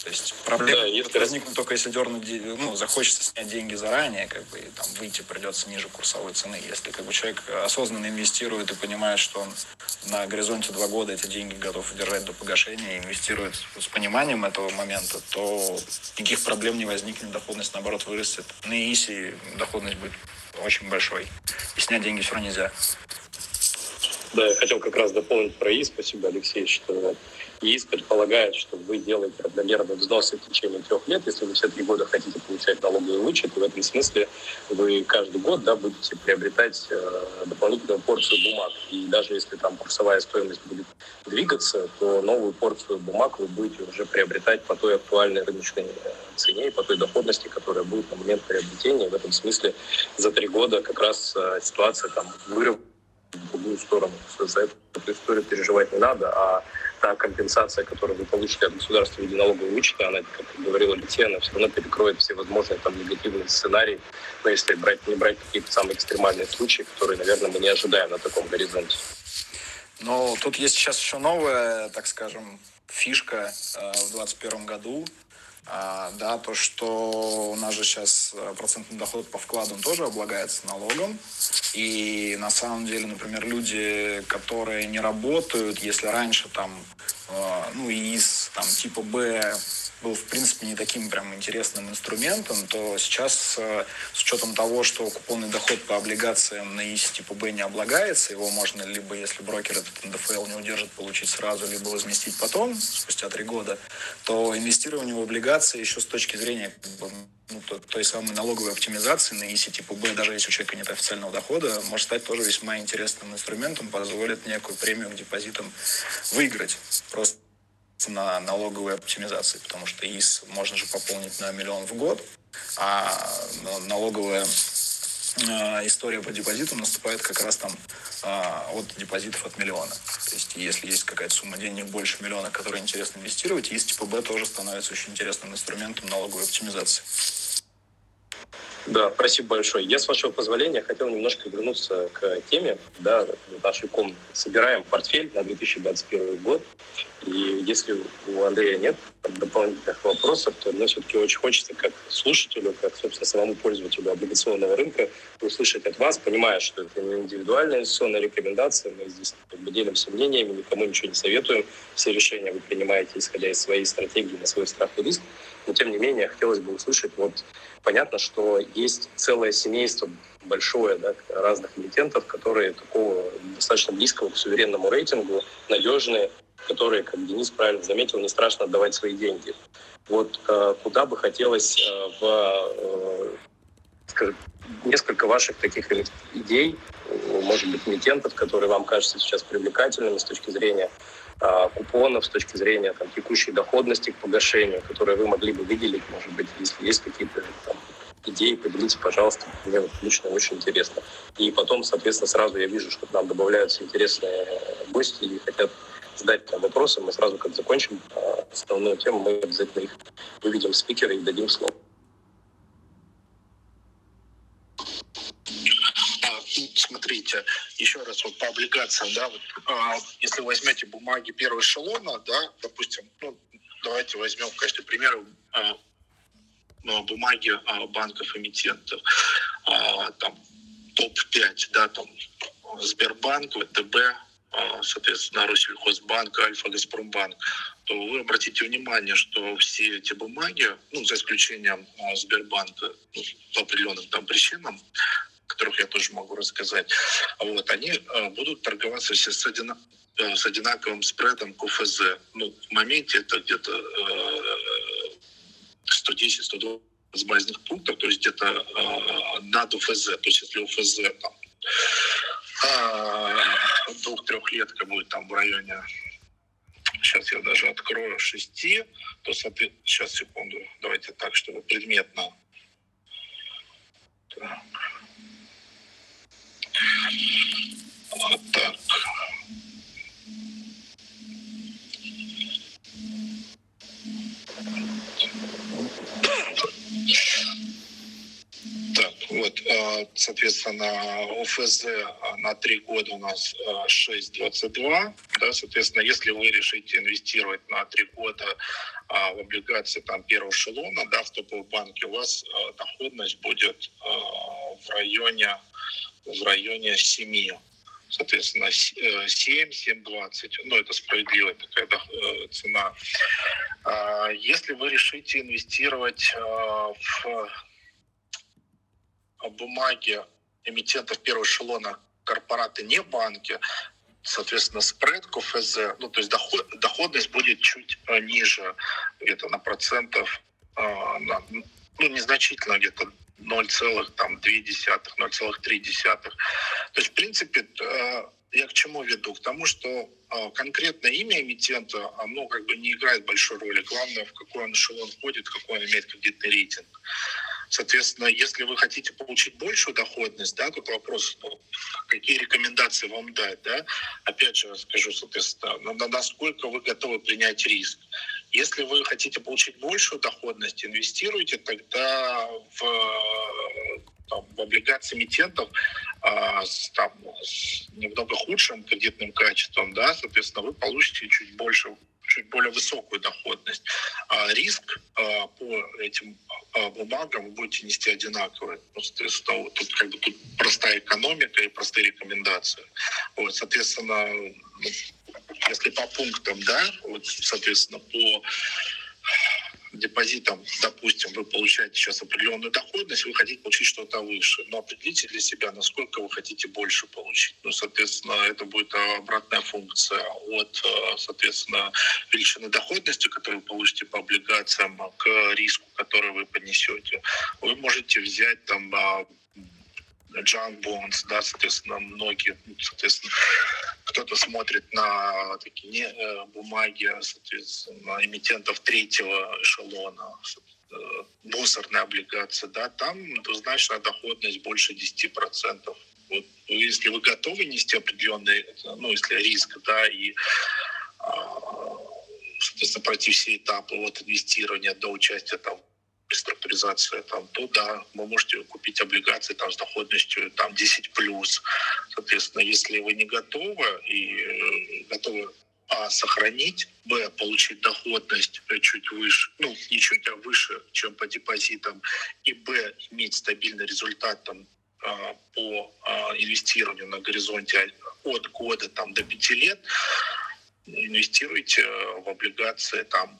То есть проблема да, если... возникнет только если дернуть, ну, захочется снять деньги заранее, как бы, и там выйти придется ниже курсовой цены. Если как бы человек осознанно инвестирует и понимает, что он на горизонте два года эти деньги готов держать до погашения и инвестирует с пониманием этого момента, то никаких проблем не возникнет, доходность наоборот вырастет. На ИИСе доходность будет очень большой. И снять деньги все равно нельзя. Да, я хотел как раз дополнить про ИИС. Спасибо, Алексей, что ИИС предполагает, что вы делаете равномерные взносы в течение трех лет, если вы все три года хотите получать налоговый вычет, и в этом смысле вы каждый год да, будете приобретать э, дополнительную порцию бумаг. И даже если там курсовая стоимость будет двигаться, то новую порцию бумаг вы будете уже приобретать по той актуальной рыночной э, цене и по той доходности, которая будет на момент приобретения. В этом смысле за три года как раз э, ситуация там выровняется в другую сторону. За эту историю переживать не надо, а та компенсация, которую вы получите от государства в виде налогового вычета, она, как говорила Алексей, она все равно перекроет все возможные там негативные сценарии, но если брать, не брать какие-то самые экстремальные случаи, которые, наверное, мы не ожидаем на таком горизонте. Но тут есть сейчас еще новая, так скажем, фишка э, в 2021 году. А, да, то, что у нас же сейчас э, процентный доход по вкладам тоже облагается налогом. И на самом деле, например, люди, которые не работают, если раньше там, э, ну, из там типа Б был, в принципе, не таким прям интересным инструментом, то сейчас э, с учетом того, что купонный доход по облигациям на ИСИ типа Б не облагается, его можно либо, если брокер этот НДФЛ не удержит, получить сразу, либо возместить потом, спустя три года, то инвестирование в облигации еще с точки зрения ну, той самой налоговой оптимизации на ИСИ типа Б, даже если у человека нет официального дохода, может стать тоже весьма интересным инструментом, позволит некую премию к депозитам выиграть. Просто на налоговой оптимизации, потому что ИС можно же пополнить на миллион в год, а налоговая а, история по депозитам наступает как раз там а, от депозитов от миллиона. То есть, если есть какая-то сумма денег больше миллиона, которую интересно инвестировать, ИС типа Б тоже становится очень интересным инструментом налоговой оптимизации. Да, спасибо большое. Я, с вашего позволения, хотел немножко вернуться к теме да, нашей комнаты. Собираем портфель на 2021 год. И если у Андрея нет дополнительных вопросов, то мне все-таки очень хочется как слушателю, как, собственно, самому пользователю облигационного рынка услышать от вас, понимая, что это не индивидуальная инвестиционная рекомендация, мы здесь как бы делимся мнениями, никому ничего не советуем, все решения вы принимаете, исходя из своей стратегии на свой страх и риск. Но, тем не менее, хотелось бы услышать, вот понятно, что есть целое семейство большое да, разных эмитентов, которые такого достаточно близкого к суверенному рейтингу, надежные, которые, как Денис правильно заметил, не страшно отдавать свои деньги. Вот э, куда бы хотелось э, в э, скажем, несколько ваших таких идей, может быть, эмитентов, которые вам кажутся сейчас привлекательными с точки зрения купонов, с точки зрения там, текущей доходности к погашению, которые вы могли бы выделить, может быть, если есть какие-то там, идеи, поделитесь, пожалуйста. Мне вот лично очень интересно. И потом, соответственно, сразу я вижу, что к нам добавляются интересные гости и хотят задать там вопросы. Мы сразу, как закончим а, основную тему, мы обязательно их выведем спикера и дадим слово. А, смотрите, еще раз вот по облигациям, да, вот, а, если возьмете бумаги первого эшелона, да, допустим, ну, давайте возьмем в качестве примера а, ну, бумаги а, банков-эмитентов, а, там топ-5, да, там Сбербанк, ВТБ, а, соответственно, Россельхозбанк, Альфа, Газпромбанк, то вы обратите внимание, что все эти бумаги, ну, за исключением а, Сбербанка, ну, по определенным там причинам, которых я тоже могу рассказать, вот, они а, будут торговаться все с, одина, с одинаковым спредом к УФЗ. Ну, в моменте это где-то 110-120 базисных пунктов, то есть где-то над УФЗ. То есть если УФЗ там двух-трехлетка будет там в районе, сейчас я даже открою, шести, то, соответственно, сейчас, секунду, давайте так, чтобы предметно. Так. Вот так. Вот, э, соответственно, ОФЗ э, на три года у нас 6,22. Э, да, соответственно, если вы решите инвестировать на три года в облигации там, первого эшелона да, в топовом банке, у вас доходность будет в районе, в районе 7 соответственно, 7, 7,20. Ну, это справедливая такая цена. А если вы решите инвестировать в бумаги эмитентов первого эшелона корпораты не банки, соответственно, спред КФЗ, ну, то есть доход, доходность будет чуть э, ниже, где-то на процентов, э, на, ну, незначительно, где-то 0,2, 0,3. То есть, в принципе, э, я к чему веду? К тому, что конкретное имя эмитента, оно как бы не играет большой роли. Главное, в какой он эшелон входит, какой он имеет кредитный рейтинг. Соответственно, если вы хотите получить большую доходность, да, тут вопрос, ну, какие рекомендации вам дать, да, опять же скажу, соответственно, на, насколько вы готовы принять риск. Если вы хотите получить большую доходность, инвестируйте тогда в, там, в облигации эмитентов а, с, там, с немного худшим кредитным качеством, да, соответственно, вы получите чуть больше чуть более высокую доходность. А риск а, по этим а, бумагам вы будете нести одинаковый. Ну, соответственно, тут как бы тут простая экономика и простые рекомендации. Вот, соответственно, ну, если по пунктам, да, вот, соответственно, по депозитом, допустим, вы получаете сейчас определенную доходность, вы хотите получить что-то выше, но определите для себя, насколько вы хотите больше получить. Ну, соответственно, это будет обратная функция от, э, соответственно, величины доходности, которую вы получите по облигациям, к риску, который вы понесете. Вы можете взять там junk bonds, да, соответственно, многие, ну, соответственно, кто-то смотрит на такие не, э, бумаги, соответственно, эмитентов третьего эшелона, э, мусорные облигации, да, там двузначная доходность больше 10%. Вот, ну, если вы готовы нести определенный, ну, если риск, да, и а, соответственно, пройти все этапы от инвестирования до участия там реструктуризация, там, то да, вы можете купить облигации там, с доходностью там, 10 плюс. Соответственно, если вы не готовы и э, готовы а, сохранить, б, получить доходность чуть выше, ну, не чуть, а выше, чем по депозитам, и б, иметь стабильный результат там, а, по а, инвестированию на горизонте от года там, до пяти лет, инвестируйте в облигации там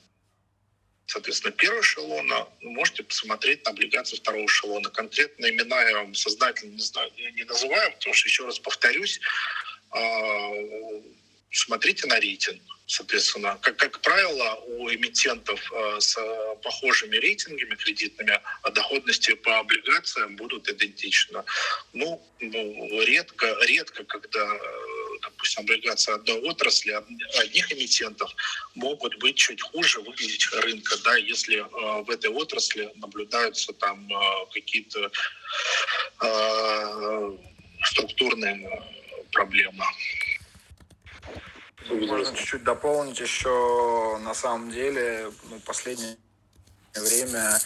соответственно, первого эшелона, вы можете посмотреть на облигации второго эшелона. Конкретно имена я вам сознательно не, знаю, не называю, потому что, еще раз повторюсь, а, смотрите на рейтинг. Соответственно, как, как правило, у эмитентов э, с похожими рейтингами кредитными доходности по облигациям будут идентичны. Ну, ну редко, редко, когда допустим, облигации одной отрасли, одних эмитентов могут быть чуть хуже выглядеть рынка, да, если э, в этой отрасли наблюдаются там э, какие-то э, структурные проблемы. Можно чуть-чуть дополнить еще, на самом деле, ну, последнее время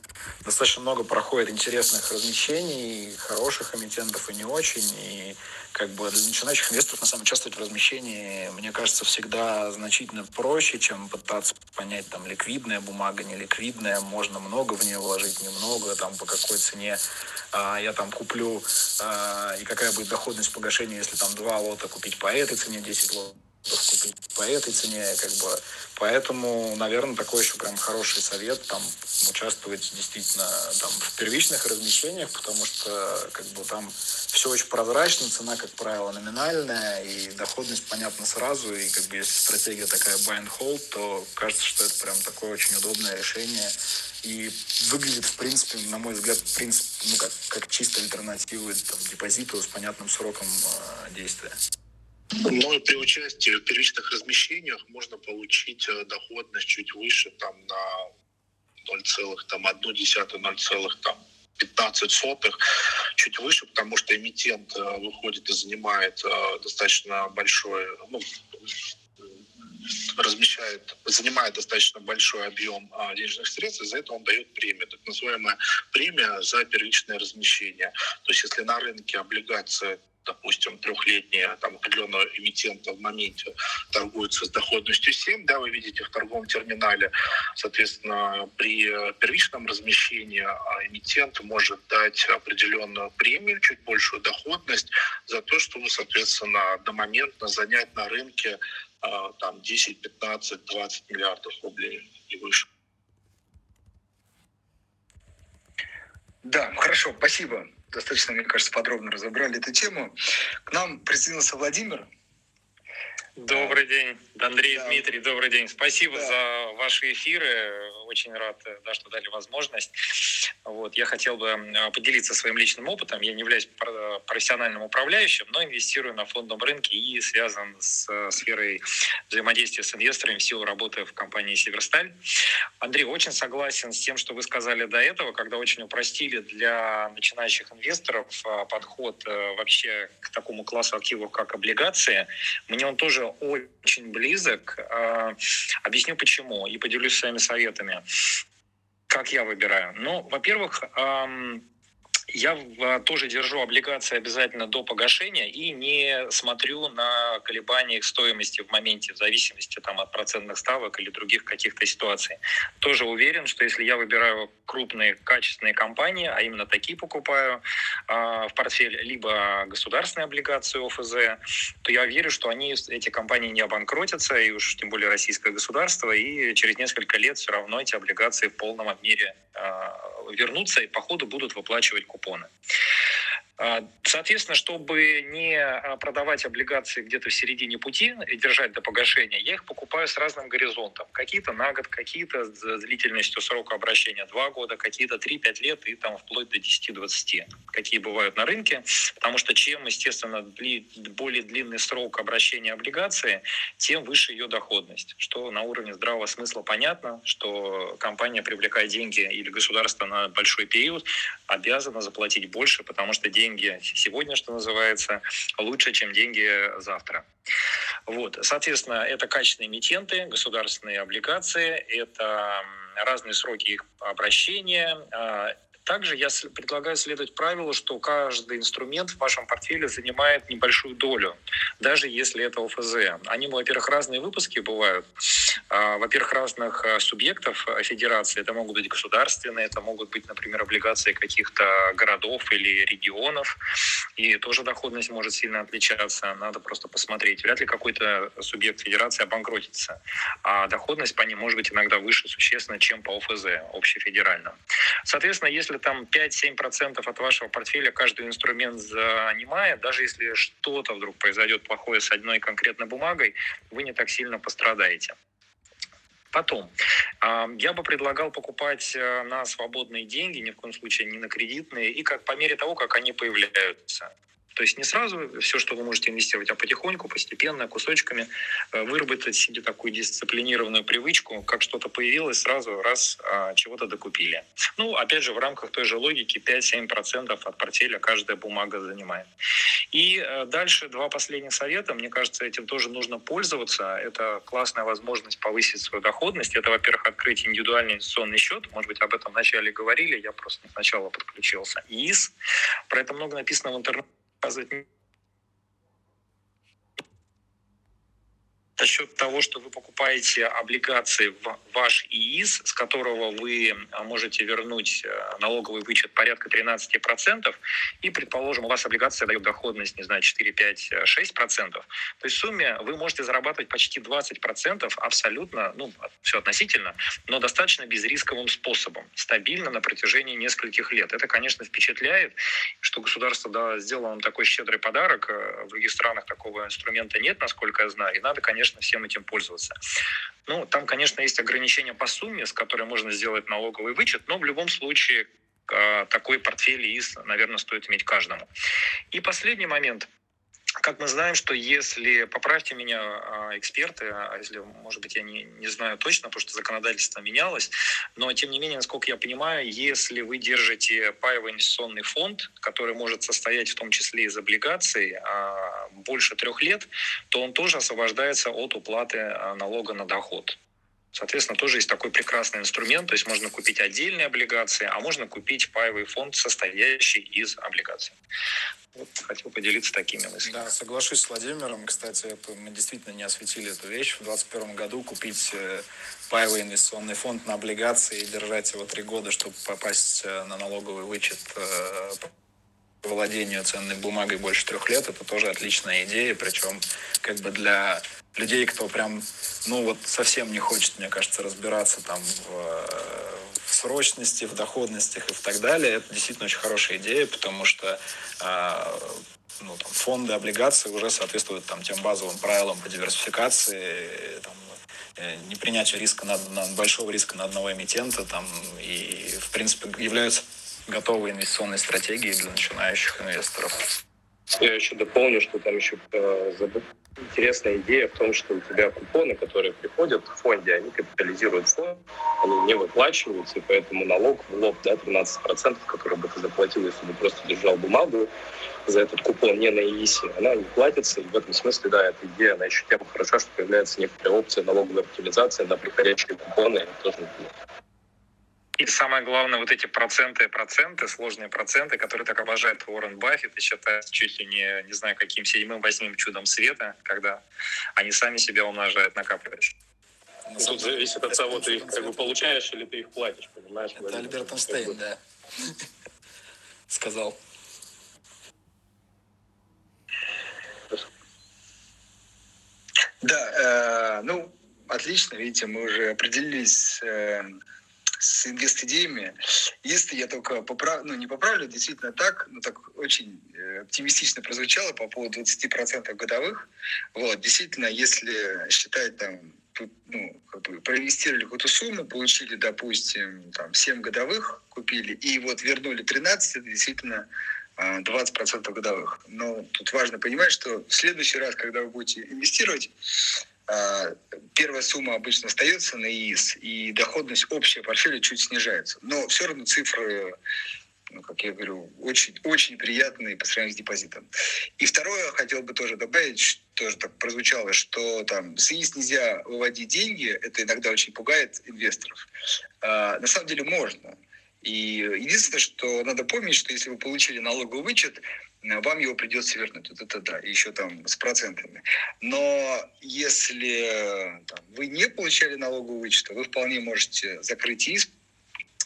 достаточно много проходит интересных размещений, хороших эмитентов и не очень. И как бы для начинающих инвесторов на самом деле участвовать в размещении, мне кажется, всегда значительно проще, чем пытаться понять, там, ликвидная бумага, не ликвидная, можно много в нее вложить, немного, там, по какой цене а, я там куплю, а, и какая будет доходность погашения, если там два лота купить по этой цене, 10 лотов купить по этой цене, как бы, поэтому, наверное, такой еще прям хороший совет, там, участвовать действительно там в первичных размещениях, потому что, как бы, там все очень прозрачно, цена, как правило, номинальная, и доходность понятна сразу, и, как бы, если стратегия такая buy and hold, то кажется, что это прям такое очень удобное решение, и выглядит, в принципе, на мой взгляд, в принципе, ну, как, как чисто альтернатива там, депозиту с понятным сроком э, действия. Ну при участии в первичных размещениях можно получить э, доходность чуть выше, там на 0,1-0,15 сотых, чуть выше, потому что эмитент э, выходит и занимает э, достаточно большой, ну, размещает, занимает достаточно большой объем денежных средств, и за это он дает премию, так называемая премия за первичное размещение. То есть если на рынке облигация допустим, трехлетние там, определенного эмитента в моменте торгуются с доходностью 7, да, вы видите в торговом терминале, соответственно, при первичном размещении а, эмитент может дать определенную премию, чуть большую доходность за то, чтобы, соответственно, одномоментно занять на рынке а, там 10, 15, 20 миллиардов рублей и выше. Да, хорошо, спасибо достаточно, мне кажется, подробно разобрали эту тему. К нам присоединился Владимир. Добрый день, Андрей, да. Дмитрий, добрый день. Спасибо да. за ваши эфиры. Очень рад, да, что дали возможность. Вот, я хотел бы поделиться своим личным опытом. Я не являюсь профессиональным управляющим, но инвестирую на фондовом рынке и связан с сферой взаимодействия с инвесторами в силу работы в компании «Северсталь». Андрей, очень согласен с тем, что вы сказали до этого, когда очень упростили для начинающих инвесторов подход э, вообще к такому классу активов, как облигации. Мне он тоже очень близок. Объясню почему и поделюсь своими советами. Как я выбираю? Ну, во-первых, я а, тоже держу облигации обязательно до погашения и не смотрю на колебания их стоимости в моменте, в зависимости там, от процентных ставок или других каких-то ситуаций. Тоже уверен, что если я выбираю крупные качественные компании, а именно такие покупаю э, в портфель, либо государственные облигации ОФЗ, то я верю, что они, эти компании не обанкротятся, и уж тем более российское государство, и через несколько лет все равно эти облигации в полном мере э, вернутся и по ходу будут выплачивать купоны. А, соответственно, чтобы не а, продавать облигации где-то в середине пути и держать до погашения, я их покупаю с разным горизонтом. Какие-то на год, какие-то с длительностью срока обращения 2 года, какие-то 3-5 лет и там вплоть до 10-20. Какие бывают на рынке. Потому что чем, естественно, более длинный срок обращения облигации, тем выше ее доходность. Что на уровне здравого смысла понятно, что компания, привлекая деньги или государство на большой период, обязана заплатить больше, потому что деньги деньги сегодня, что называется, лучше, чем деньги завтра. Вот. Соответственно, это качественные эмитенты, государственные облигации, это разные сроки их обращения, а, также я предлагаю следовать правилу, что каждый инструмент в вашем портфеле занимает небольшую долю, даже если это ОФЗ. Они, во-первых, разные выпуски бывают. А, во-первых, разных а, субъектов а, федерации. Это могут быть государственные, это могут быть, например, облигации каких-то городов или регионов. И тоже доходность может сильно отличаться. Надо просто посмотреть. Вряд ли какой-то субъект федерации обанкротится. А доходность по ним может быть иногда выше существенно, чем по ОФЗ, общефедеральным. Соответственно, если если там 5-7% от вашего портфеля каждый инструмент занимает, даже если что-то вдруг произойдет плохое с одной конкретной бумагой, вы не так сильно пострадаете. Потом, я бы предлагал покупать э, на свободные деньги, ни в коем случае не на кредитные, и как по мере того, как они появляются. То есть не сразу все, что вы можете инвестировать, а потихоньку, постепенно, кусочками э, выработать себе такую дисциплинированную привычку, как что-то появилось, сразу раз а, чего-то докупили. Ну, опять же, в рамках той же логики 5-7% от портфеля каждая бумага занимает. И э, дальше два последних совета. Мне кажется, этим тоже нужно пользоваться. Это классная возможность повысить свою доходность. Это, во-первых, открыть индивидуальный инвестиционный счет. Может быть, об этом вначале говорили, я просто не сначала подключился. ИИС. Про это много написано в интернете показывать за счет того, что вы покупаете облигации в ваш ИИС, с которого вы а, можете вернуть э, налоговый вычет порядка 13%, и, предположим, у вас облигация дает доходность, не знаю, 4, 5, 6%, то есть в сумме вы можете зарабатывать почти 20% абсолютно, ну, все относительно, но достаточно безрисковым способом, стабильно на протяжении нескольких лет. Это, конечно, впечатляет, что государство да, сделало вам такой щедрый подарок. Э, в других странах такого инструмента нет, насколько я знаю, и надо, конечно, конечно, всем этим пользоваться. Ну, там, конечно, есть ограничения по сумме, с которой можно сделать налоговый вычет, но в любом случае а, такой портфель ИИС, наверное, стоит иметь каждому. И последний момент – как мы знаем, что если, поправьте меня, а, эксперты, а если, может быть, я не, не знаю точно, потому что законодательство менялось, но, тем не менее, насколько я понимаю, если вы держите паевый инвестиционный фонд, который может состоять в том числе из облигаций а, больше трех лет, то он тоже освобождается от уплаты налога на доход. Соответственно, тоже есть такой прекрасный инструмент, то есть можно купить отдельные облигации, а можно купить паевый фонд, состоящий из облигаций. Вот хотел поделиться такими мыслями. Да, соглашусь с Владимиром. Кстати, мы действительно не осветили эту вещь. В 2021 году купить э, паевый инвестиционный фонд на облигации и держать его три года, чтобы попасть э, на налоговый вычет э, владению ценной бумагой больше трех лет, это тоже отличная идея. Причем как бы для людей, кто прям, ну вот совсем не хочет, мне кажется, разбираться там в в срочности, в доходностях и так далее, это действительно очень хорошая идея, потому что э, ну, там, фонды, облигации уже соответствуют там, тем базовым правилам по диверсификации, там, э, не принятию риска на, на большого риска на одного эмитента там, и, в принципе, являются готовой инвестиционной стратегией для начинающих инвесторов. Я еще дополню, что там еще э, интересная идея в том, что у тебя купоны, которые приходят в фонде, они капитализируют фонд, они не выплачиваются, и поэтому налог в лоб, да, 13%, который бы ты заплатил, если бы просто держал бумагу за этот купон не на ИИСе, она не платится, и в этом смысле, да, эта идея, она еще тем хороша, что появляется некоторая опция налоговой оптимизации на приходящие купоны, тоже. И самое главное, вот эти проценты, проценты, сложные проценты, которые так обожает Уоррен Баффет и считает чуть ли не, не знаю, каким седьмым, восьмым чудом света, когда они сами себя умножают, накапливаешь. Ну, тут зависит от того, ты их как бы получаешь или ты их платишь, понимаешь? Это Альберт Эйнштейн, да, сказал. Да, э, ну, отлично, видите, мы уже определились э, с инвест-идеями. Если я только поправ... ну, не поправлю, действительно так, ну, так очень э, оптимистично прозвучало по поводу 20% годовых. Вот, действительно, если считать там, ну, как бы проинвестировали какую-то сумму, получили, допустим, там, 7 годовых, купили, и вот вернули 13, это действительно 20% годовых. Но тут важно понимать, что в следующий раз, когда вы будете инвестировать, а, первая сумма обычно остается на ИИС, и доходность общая портфеля чуть снижается. Но все равно цифры, ну, как я говорю, очень, очень приятные по сравнению с депозитом. И второе, хотел бы тоже добавить, тоже так прозвучало, что там с ИИС нельзя выводить деньги, это иногда очень пугает инвесторов. А, на самом деле можно. И единственное, что надо помнить, что если вы получили налоговый вычет, вам его придется вернуть. Вот это да, еще там с процентами. Но если там, вы не получали налоговый вычет, вы вполне можете закрыть иск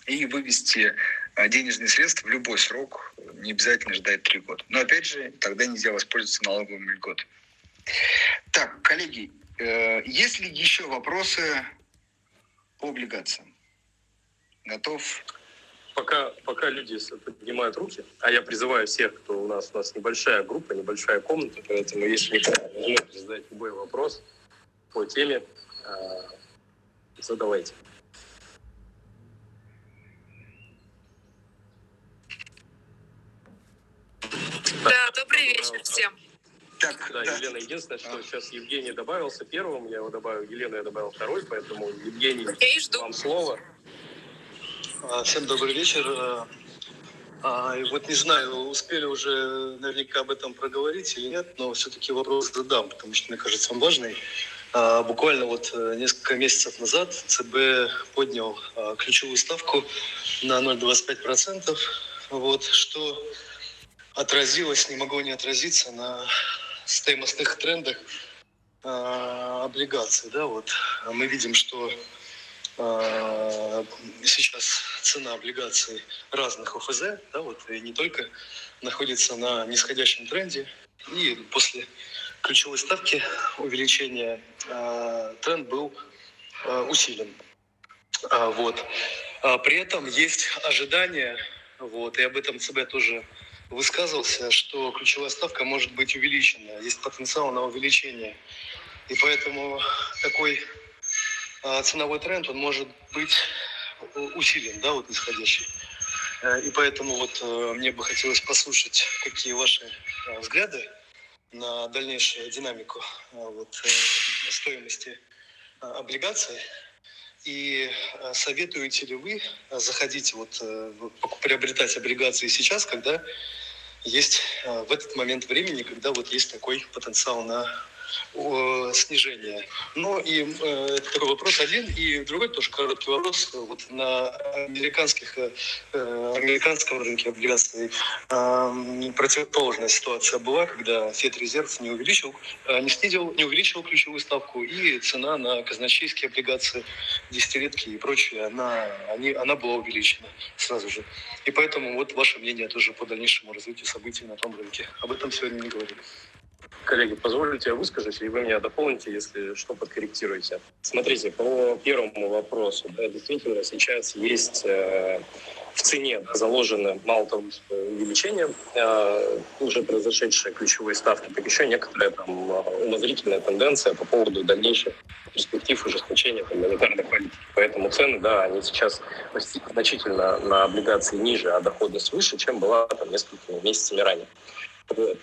и вывести э, денежные средства в любой срок, не обязательно ждать три года. Но опять же, тогда нельзя воспользоваться налоговыми льготами. Так, коллеги, э, есть ли еще вопросы по облигациям? Готов пока, пока люди поднимают руки, а я призываю всех, кто у нас, у нас небольшая группа, небольшая комната, поэтому если можете задать любой вопрос по теме, а, задавайте. Да, добрый вечер всем. Так, да, да, Елена, единственное, что а. сейчас Евгений добавился первым, я его добавил, Елену я добавил второй, поэтому Евгений, вам слово. А, всем добрый вечер. А, а, вот не знаю, успели уже наверняка об этом проговорить или нет, но все-таки вопрос задам, потому что, мне кажется, он важный. Буквально вот э, несколько месяцев назад ЦБ поднял ключевую ставку на 0,25%, вот, что отразилось, не могло не отразиться на стоимостных трендах облигаций. Да, вот. Мы видим, что а, сейчас цена облигаций разных ОФЗ, да, вот, и не только находится на нисходящем тренде, и после ключевой ставки увеличения э, тренд был э, усилен. А, вот. А при этом есть ожидание, вот, и об этом ЦБ тоже высказывался, что ключевая ставка может быть увеличена, есть потенциал на увеличение. И поэтому такой а, ценовой тренд, он может быть усилен, да, вот исходящий. Э, и поэтому вот э, мне бы хотелось послушать, какие ваши э, взгляды на дальнейшую динамику вот, стоимости облигаций. И советуете ли вы заходить, вот, приобретать облигации сейчас, когда есть в этот момент времени, когда вот есть такой потенциал на снижения. Ну и э, такой вопрос один, и другой тоже короткий вопрос. Вот на американских, э, американском рынке облигаций э, противоположная ситуация была, когда Федрезерв не увеличил, э, не снизил, не увеличил ключевую ставку, и цена на казначейские облигации, десятилетки и прочее, она, они, она была увеличена сразу же. И поэтому вот ваше мнение тоже по дальнейшему развитию событий на том рынке. Об этом сегодня не говорили. Коллеги, позволите я выскажусь, и вы меня дополните, если что, подкорректируете. Смотрите, по первому вопросу, да, действительно, сейчас есть э, в цене да, заложено мало того, что увеличение, э, уже произошедшие ключевые ставки, так еще некоторая там умозрительная тенденция по поводу дальнейших перспектив ужесточения там, монетарной политики. Поэтому цены, да, они сейчас значительно на облигации ниже, а доходность выше, чем была там несколькими месяцами ранее. Вот.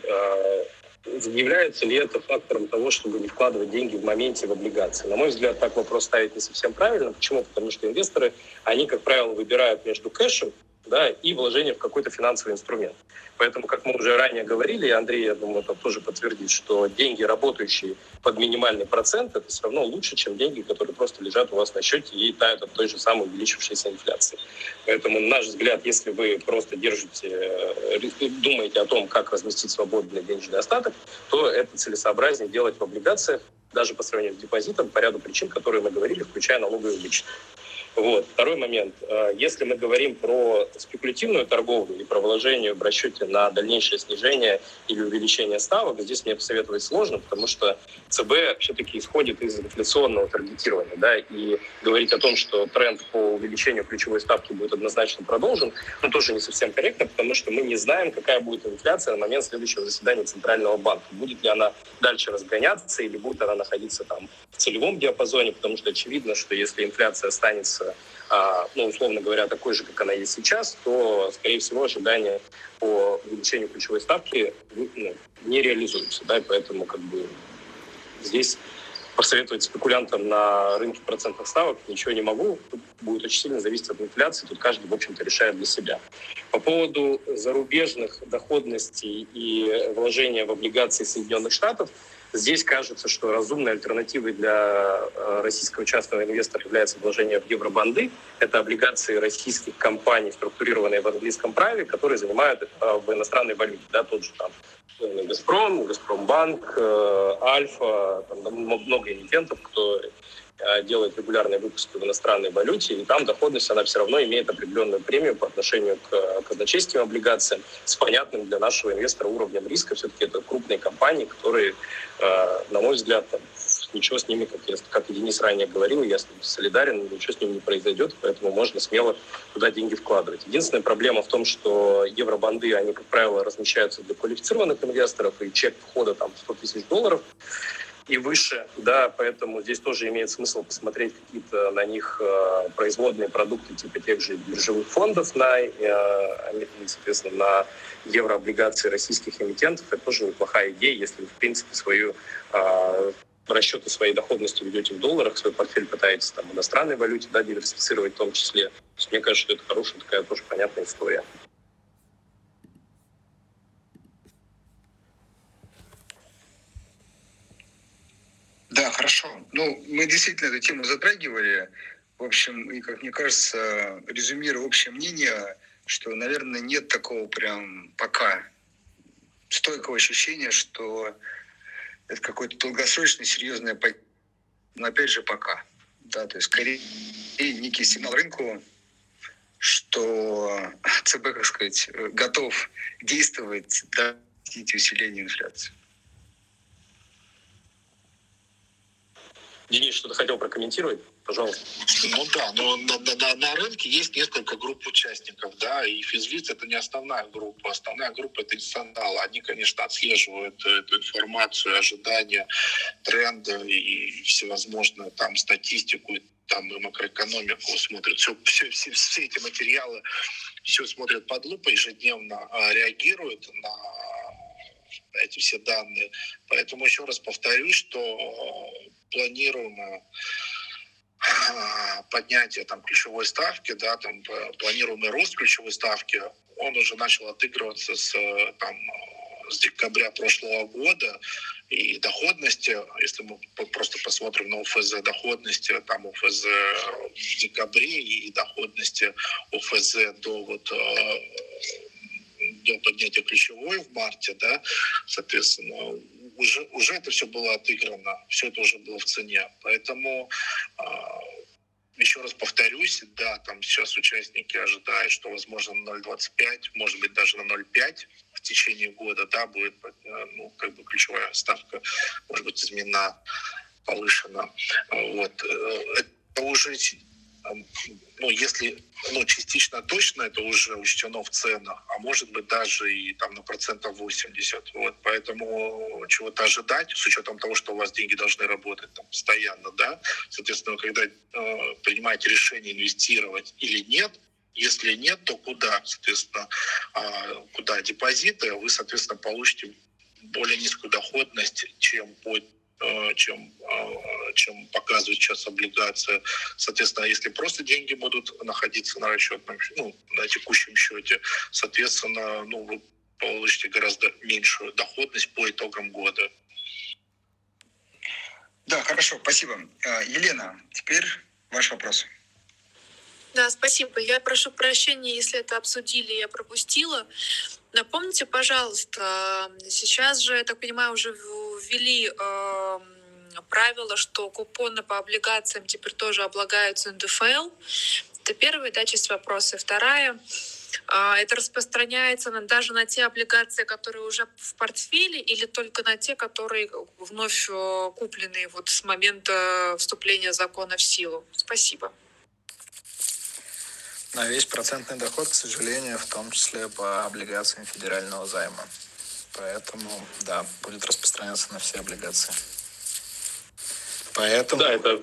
Является ли это фактором того, чтобы не вкладывать деньги в моменте в облигации? На мой взгляд, так вопрос ставить не совсем правильно. Почему? Потому что инвесторы, они, как правило, выбирают между кэшем да, и вложение в какой-то финансовый инструмент. Поэтому, как мы уже ранее говорили, Андрей, я думаю, это тоже подтвердит, что деньги, работающие под минимальный процент, это все равно лучше, чем деньги, которые просто лежат у вас на счете и тают от той же самой увеличившейся инфляции. Поэтому, на наш взгляд, если вы просто держите, э, думаете о том, как разместить свободный денежный остаток, то это целесообразнее делать в облигациях, даже по сравнению с депозитом, по ряду причин, которые мы говорили, включая налоговые вычеты. Вот. Второй момент. Э, если мы говорим про спекулятивную торговлю и про вложение в расчете на дальнейшее снижение или увеличение ставок, здесь мне посоветовать сложно, потому что ЦБ все-таки исходит из инфляционного таргетирования. Да, и говорить о том, что тренд по увеличению ключевой ставки будет однозначно продолжен, ну, тоже не совсем корректно, потому что мы не знаем, какая будет инфляция на момент следующего заседания Центрального банка. Будет ли она дальше разгоняться или будет она находиться там в целевом диапазоне, потому что очевидно, что если инфляция останется а, ну, условно говоря, такой же, как она есть сейчас, то, скорее всего, ожидания по увеличению ключевой ставки ну, не реализуются. Да, поэтому как бы здесь посоветовать спекулянтам на рынке процентных ставок ничего не могу. Тут будет очень сильно зависеть от инфляции. Тут каждый, в общем-то, решает для себя. По поводу зарубежных доходностей и вложения в облигации Соединенных Штатов – Здесь кажется, что разумной альтернативой для э, российского частного инвестора является вложение в евробанды. Это облигации российских компаний, структурированные в английском праве, которые занимают э, в иностранной валюте. Да, тот же там Газпром, Газпромбанк, Альфа, там много эмитентов, кто Э, делает регулярные выпуски в иностранной валюте, и там доходность, она все равно имеет определенную премию по отношению к казначейским облигациям с понятным для нашего инвестора уровнем риска. Все-таки это крупные компании, которые, э, на мой взгляд, ничего с ними, как, я, как и Денис ранее говорил, я солидарен, ничего с ними не произойдет, поэтому можно смело туда деньги вкладывать. Единственная проблема в том, что евробанды, они, как правило, размещаются для квалифицированных инвесторов, и чек входа там 100 тысяч долларов, и выше, да, поэтому здесь тоже имеет смысл посмотреть какие-то на них э, производные продукты типа тех же биржевых фондов на, э, соответственно, на еврооблигации российских эмитентов. Это тоже неплохая идея, если в принципе, свою э, расчеты своей доходности ведете в долларах, свой портфель пытаетесь там в иностранной валюте да, диверсифицировать в том числе. То есть, мне кажется, что это хорошая такая тоже понятная история. Да, хорошо. Ну, мы действительно эту тему затрагивали. В общем, и, как мне кажется, резюмируя общее мнение, что, наверное, нет такого прям пока стойкого ощущения, что это какое-то долгосрочное, серьезное но опять же пока. Да, то есть скорее некий сигнал рынку, что ЦБ, как сказать, готов действовать, да, усиление инфляции. Денис, что-то хотел прокомментировать? Пожалуйста. Ну да, но на, на, на рынке есть несколько групп участников, да, и физвиц это не основная группа. Основная группа это институционалы. Они, конечно, отслеживают эту информацию, ожидания, тренды и всевозможную там статистику, там и макроэкономику смотрят. Все, все, все, все эти материалы все смотрят под лупой, ежедневно а, реагируют на эти все данные. Поэтому еще раз повторюсь, что планируемое а, поднятие там ключевой ставки, да, там планируемый рост ключевой ставки, он уже начал отыгрываться с там с декабря прошлого года, и доходности, если мы просто посмотрим на УФЗ доходности, там УФЗ в декабре и доходности УФЗ до вот э, до поднятия ключевой в марте, да, соответственно, уже, уже это все было отыграно, все это уже было в цене. Поэтому а, еще раз повторюсь, да, там сейчас участники ожидают, что возможно на 0,25, может быть даже на 0,5 в течение года, да, будет, э, ну, как бы ключевая ставка может быть изменена, повышена. Вот. Э, это уже ну, если ну, частично точно это уже учтено в ценах, а может быть даже и там на процентов 80. Вот, поэтому чего-то ожидать, с учетом того, что у вас деньги должны работать там, постоянно, да, соответственно, когда э, принимаете решение инвестировать или нет, если нет, то куда, соответственно, э, куда депозиты, вы, соответственно, получите более низкую доходность, чем по чем, э, чем показывает сейчас облигация. Соответственно, если просто деньги будут находиться на расчетном, ну, на текущем счете, соответственно, ну, вы получите гораздо меньшую доходность по итогам года. Да, хорошо, спасибо. Елена, теперь ваш вопрос. Да, спасибо. Я прошу прощения, если это обсудили, я пропустила. Напомните, пожалуйста, сейчас же, я так понимаю, уже ввели э, правило, что купоны по облигациям теперь тоже облагаются НДФЛ. Это первая да, часть вопроса. Вторая, э, это распространяется на, даже на те облигации, которые уже в портфеле, или только на те, которые вновь э, куплены вот с момента вступления закона в силу? Спасибо на весь процентный доход, к сожалению, в том числе по облигациям федерального займа. Поэтому, да, будет распространяться на все облигации. Поэтому... Да, это...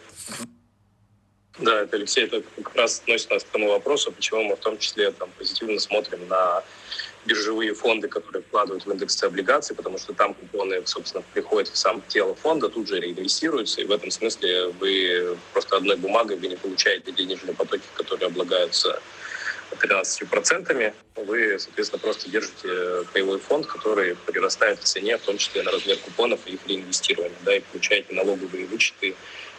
Да, это, Алексей, это как раз относится нас к тому вопросу, почему мы в том числе там, позитивно смотрим на биржевые фонды, которые вкладывают в индексы облигаций, потому что там купоны, собственно, приходят в сам тело фонда, тут же реинвестируются, и в этом смысле вы просто одной бумагой вы не получаете денежные потоки, которые облагаются 13%, вы, соответственно, просто держите паевой фонд, который прирастает в цене, в том числе на размер купонов и их реинвестирования, да, и получаете налоговые вычеты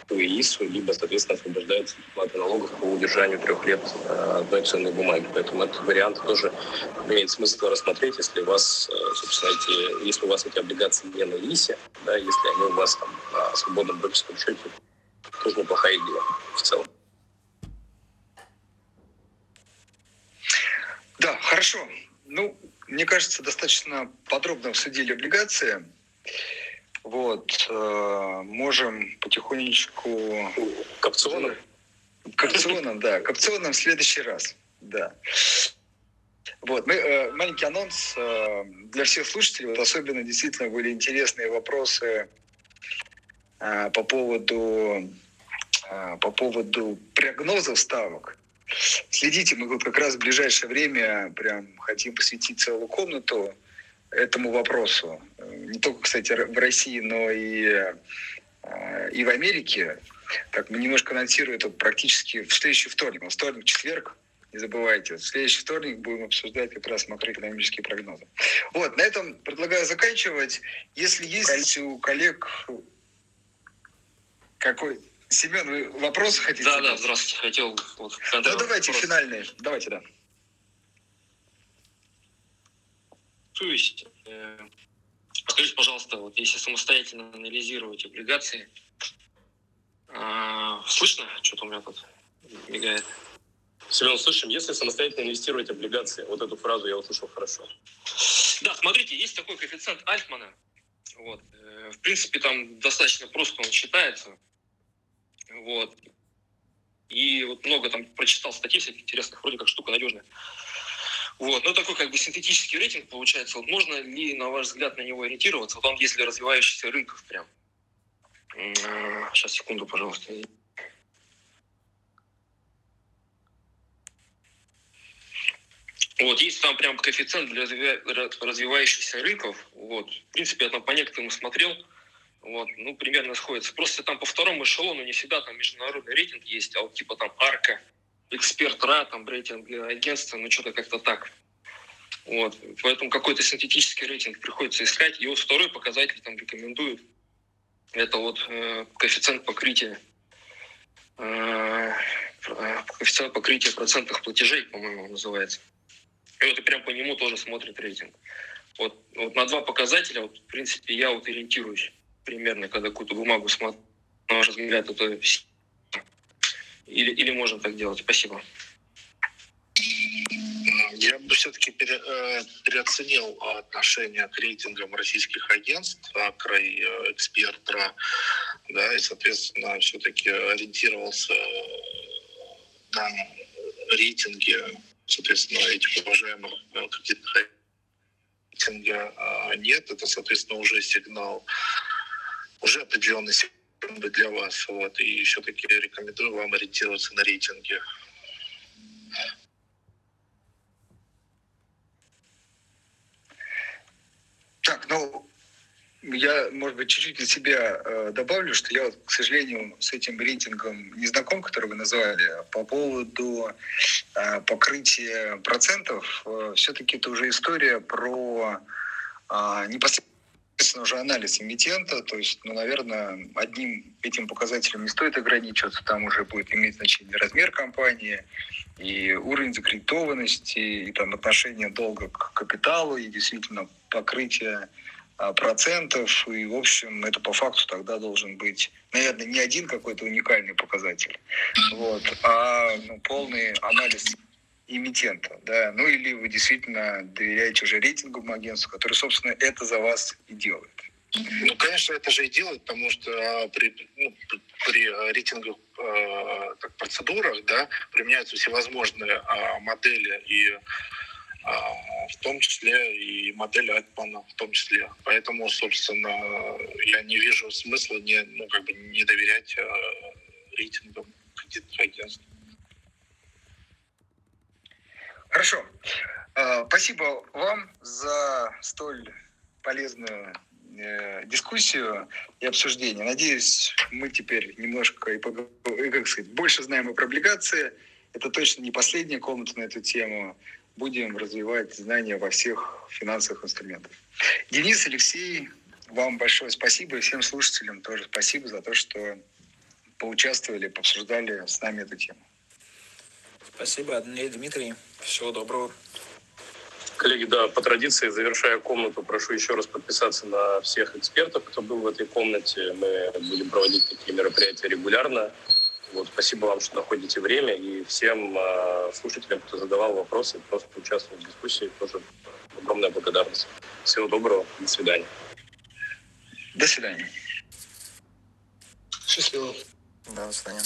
по ИИСу, либо, соответственно, освобождается от налогов по удержанию трех лет э, одной ценной бумаги. Поэтому этот вариант тоже имеет смысл рассмотреть, если у вас, э, собственно, эти, если у вас эти облигации не на ИИСе, да, если они у вас там на свободном брокерском счете, тоже неплохая идея в целом. Да, хорошо. Ну, мне кажется, достаточно подробно обсудили облигации. Вот, э, можем потихонечку... К опционам? К опционам, да. К опционам в следующий раз, да. Вот, мы, э, маленький анонс э, для всех слушателей. Вот особенно действительно были интересные вопросы э, по поводу э, по поводу прогнозов ставок. Следите, мы вот как раз в ближайшее время прям хотим посвятить целую комнату этому вопросу. Не только, кстати, в России, но и, э, и в Америке. Так, мы немножко анонсируем это практически в следующий вторник. В вторник, четверг, не забывайте, в следующий вторник будем обсуждать как раз макроэкономические прогнозы. Вот, на этом предлагаю заканчивать. Если есть у коллег какой... Семен, вы вопросы хотите? Да, да, здравствуйте. Хотел... Вот, ну, давайте вопрос. финальные. Давайте, да. Интересуюсь. Э, скажите, пожалуйста, вот если самостоятельно анализировать облигации, а, слышно? Что-то у меня тут мигает. Семен, слышим, если самостоятельно инвестировать облигации, вот эту фразу я услышал хорошо. Да, смотрите, есть такой коэффициент Альтмана. Вот. Э, в принципе, там достаточно просто он считается. Вот. И вот много там прочитал статей всяких интересных, вроде как штука надежная. Вот. Ну, такой как бы синтетический рейтинг получается. Вот можно ли, на ваш взгляд, на него ориентироваться? Вот он есть для развивающихся рынков прям. Сейчас, секунду, пожалуйста. Вот, есть там прям коэффициент для развивающихся рынков. Вот. В принципе, я там по некоторым смотрел. Вот, ну, примерно сходится. Просто там по второму эшелону не всегда там международный рейтинг есть, а вот типа там арка, эксперт РА, там, рейтинг агентства, ну, что-то как-то так. Вот. Поэтому какой-то синтетический рейтинг приходится искать. Вот второй показатель там рекомендуют. Это вот э, коэффициент покрытия э, коэффициент покрытия процентных платежей, по-моему, называется. И вот и прям по нему тоже смотрит рейтинг. Вот, вот на два показателя, вот, в принципе, я вот ориентируюсь примерно, когда какую-то бумагу смотрю. На ваш взгляд, это или, или можно так делать? Спасибо. Я бы все-таки пере, э, переоценил отношение к рейтингам российских агентств, Акра и э, Экспертра, да, и, соответственно, все-таки ориентировался на рейтинги, соответственно, этих уважаемых э, кредитных рейтинга нет. Это, соответственно, уже сигнал, уже определенный сигнал для вас. Вот. И все-таки рекомендую вам ориентироваться на рейтинги. Так, ну, я, может быть, чуть-чуть от себя э, добавлю, что я, вот, к сожалению, с этим рейтингом не знаком, который вы назвали. По поводу э, покрытия процентов, э, все-таки это уже история про э, непосредственно уже анализ эмитента, то есть, ну, наверное, одним этим показателем не стоит ограничиваться, там уже будет иметь значение размер компании, и уровень закредитованности, и там отношение долга к капиталу, и действительно покрытие а, процентов, и, в общем, это по факту тогда должен быть, наверное, не один какой-то уникальный показатель, вот, а ну, полный анализ эмитента, да, ну или вы действительно доверяете уже рейтинговому агентству, который, собственно, это за вас и делает. Ну, конечно, это же и делает, потому что а, при, ну, при рейтинговых э, процедурах да, применяются всевозможные э, модели и а, в том числе и модель Альтмана в том числе. Поэтому, собственно, я не вижу смысла не, ну, как бы не доверять э, рейтингам кредитных агентств. Хорошо. А, спасибо вам за столь полезную э, дискуссию и обсуждение. Надеюсь, мы теперь немножко и, как сказать, больше знаем про облигации. Это точно не последняя комната на эту тему будем развивать знания во всех финансовых инструментах. Денис, Алексей, вам большое спасибо и всем слушателям тоже спасибо за то, что поучаствовали, пообсуждали с нами эту тему. Спасибо, Андрей Дмитрий. Всего доброго. Коллеги, да, по традиции, завершая комнату, прошу еще раз подписаться на всех экспертов, кто был в этой комнате. Мы будем проводить такие мероприятия регулярно. Вот, спасибо вам, что находите время, и всем э, слушателям, кто задавал вопросы, просто участвовал в дискуссии, тоже огромная благодарность. Всего доброго, до свидания. До свидания. Счастливо. Да, до свидания.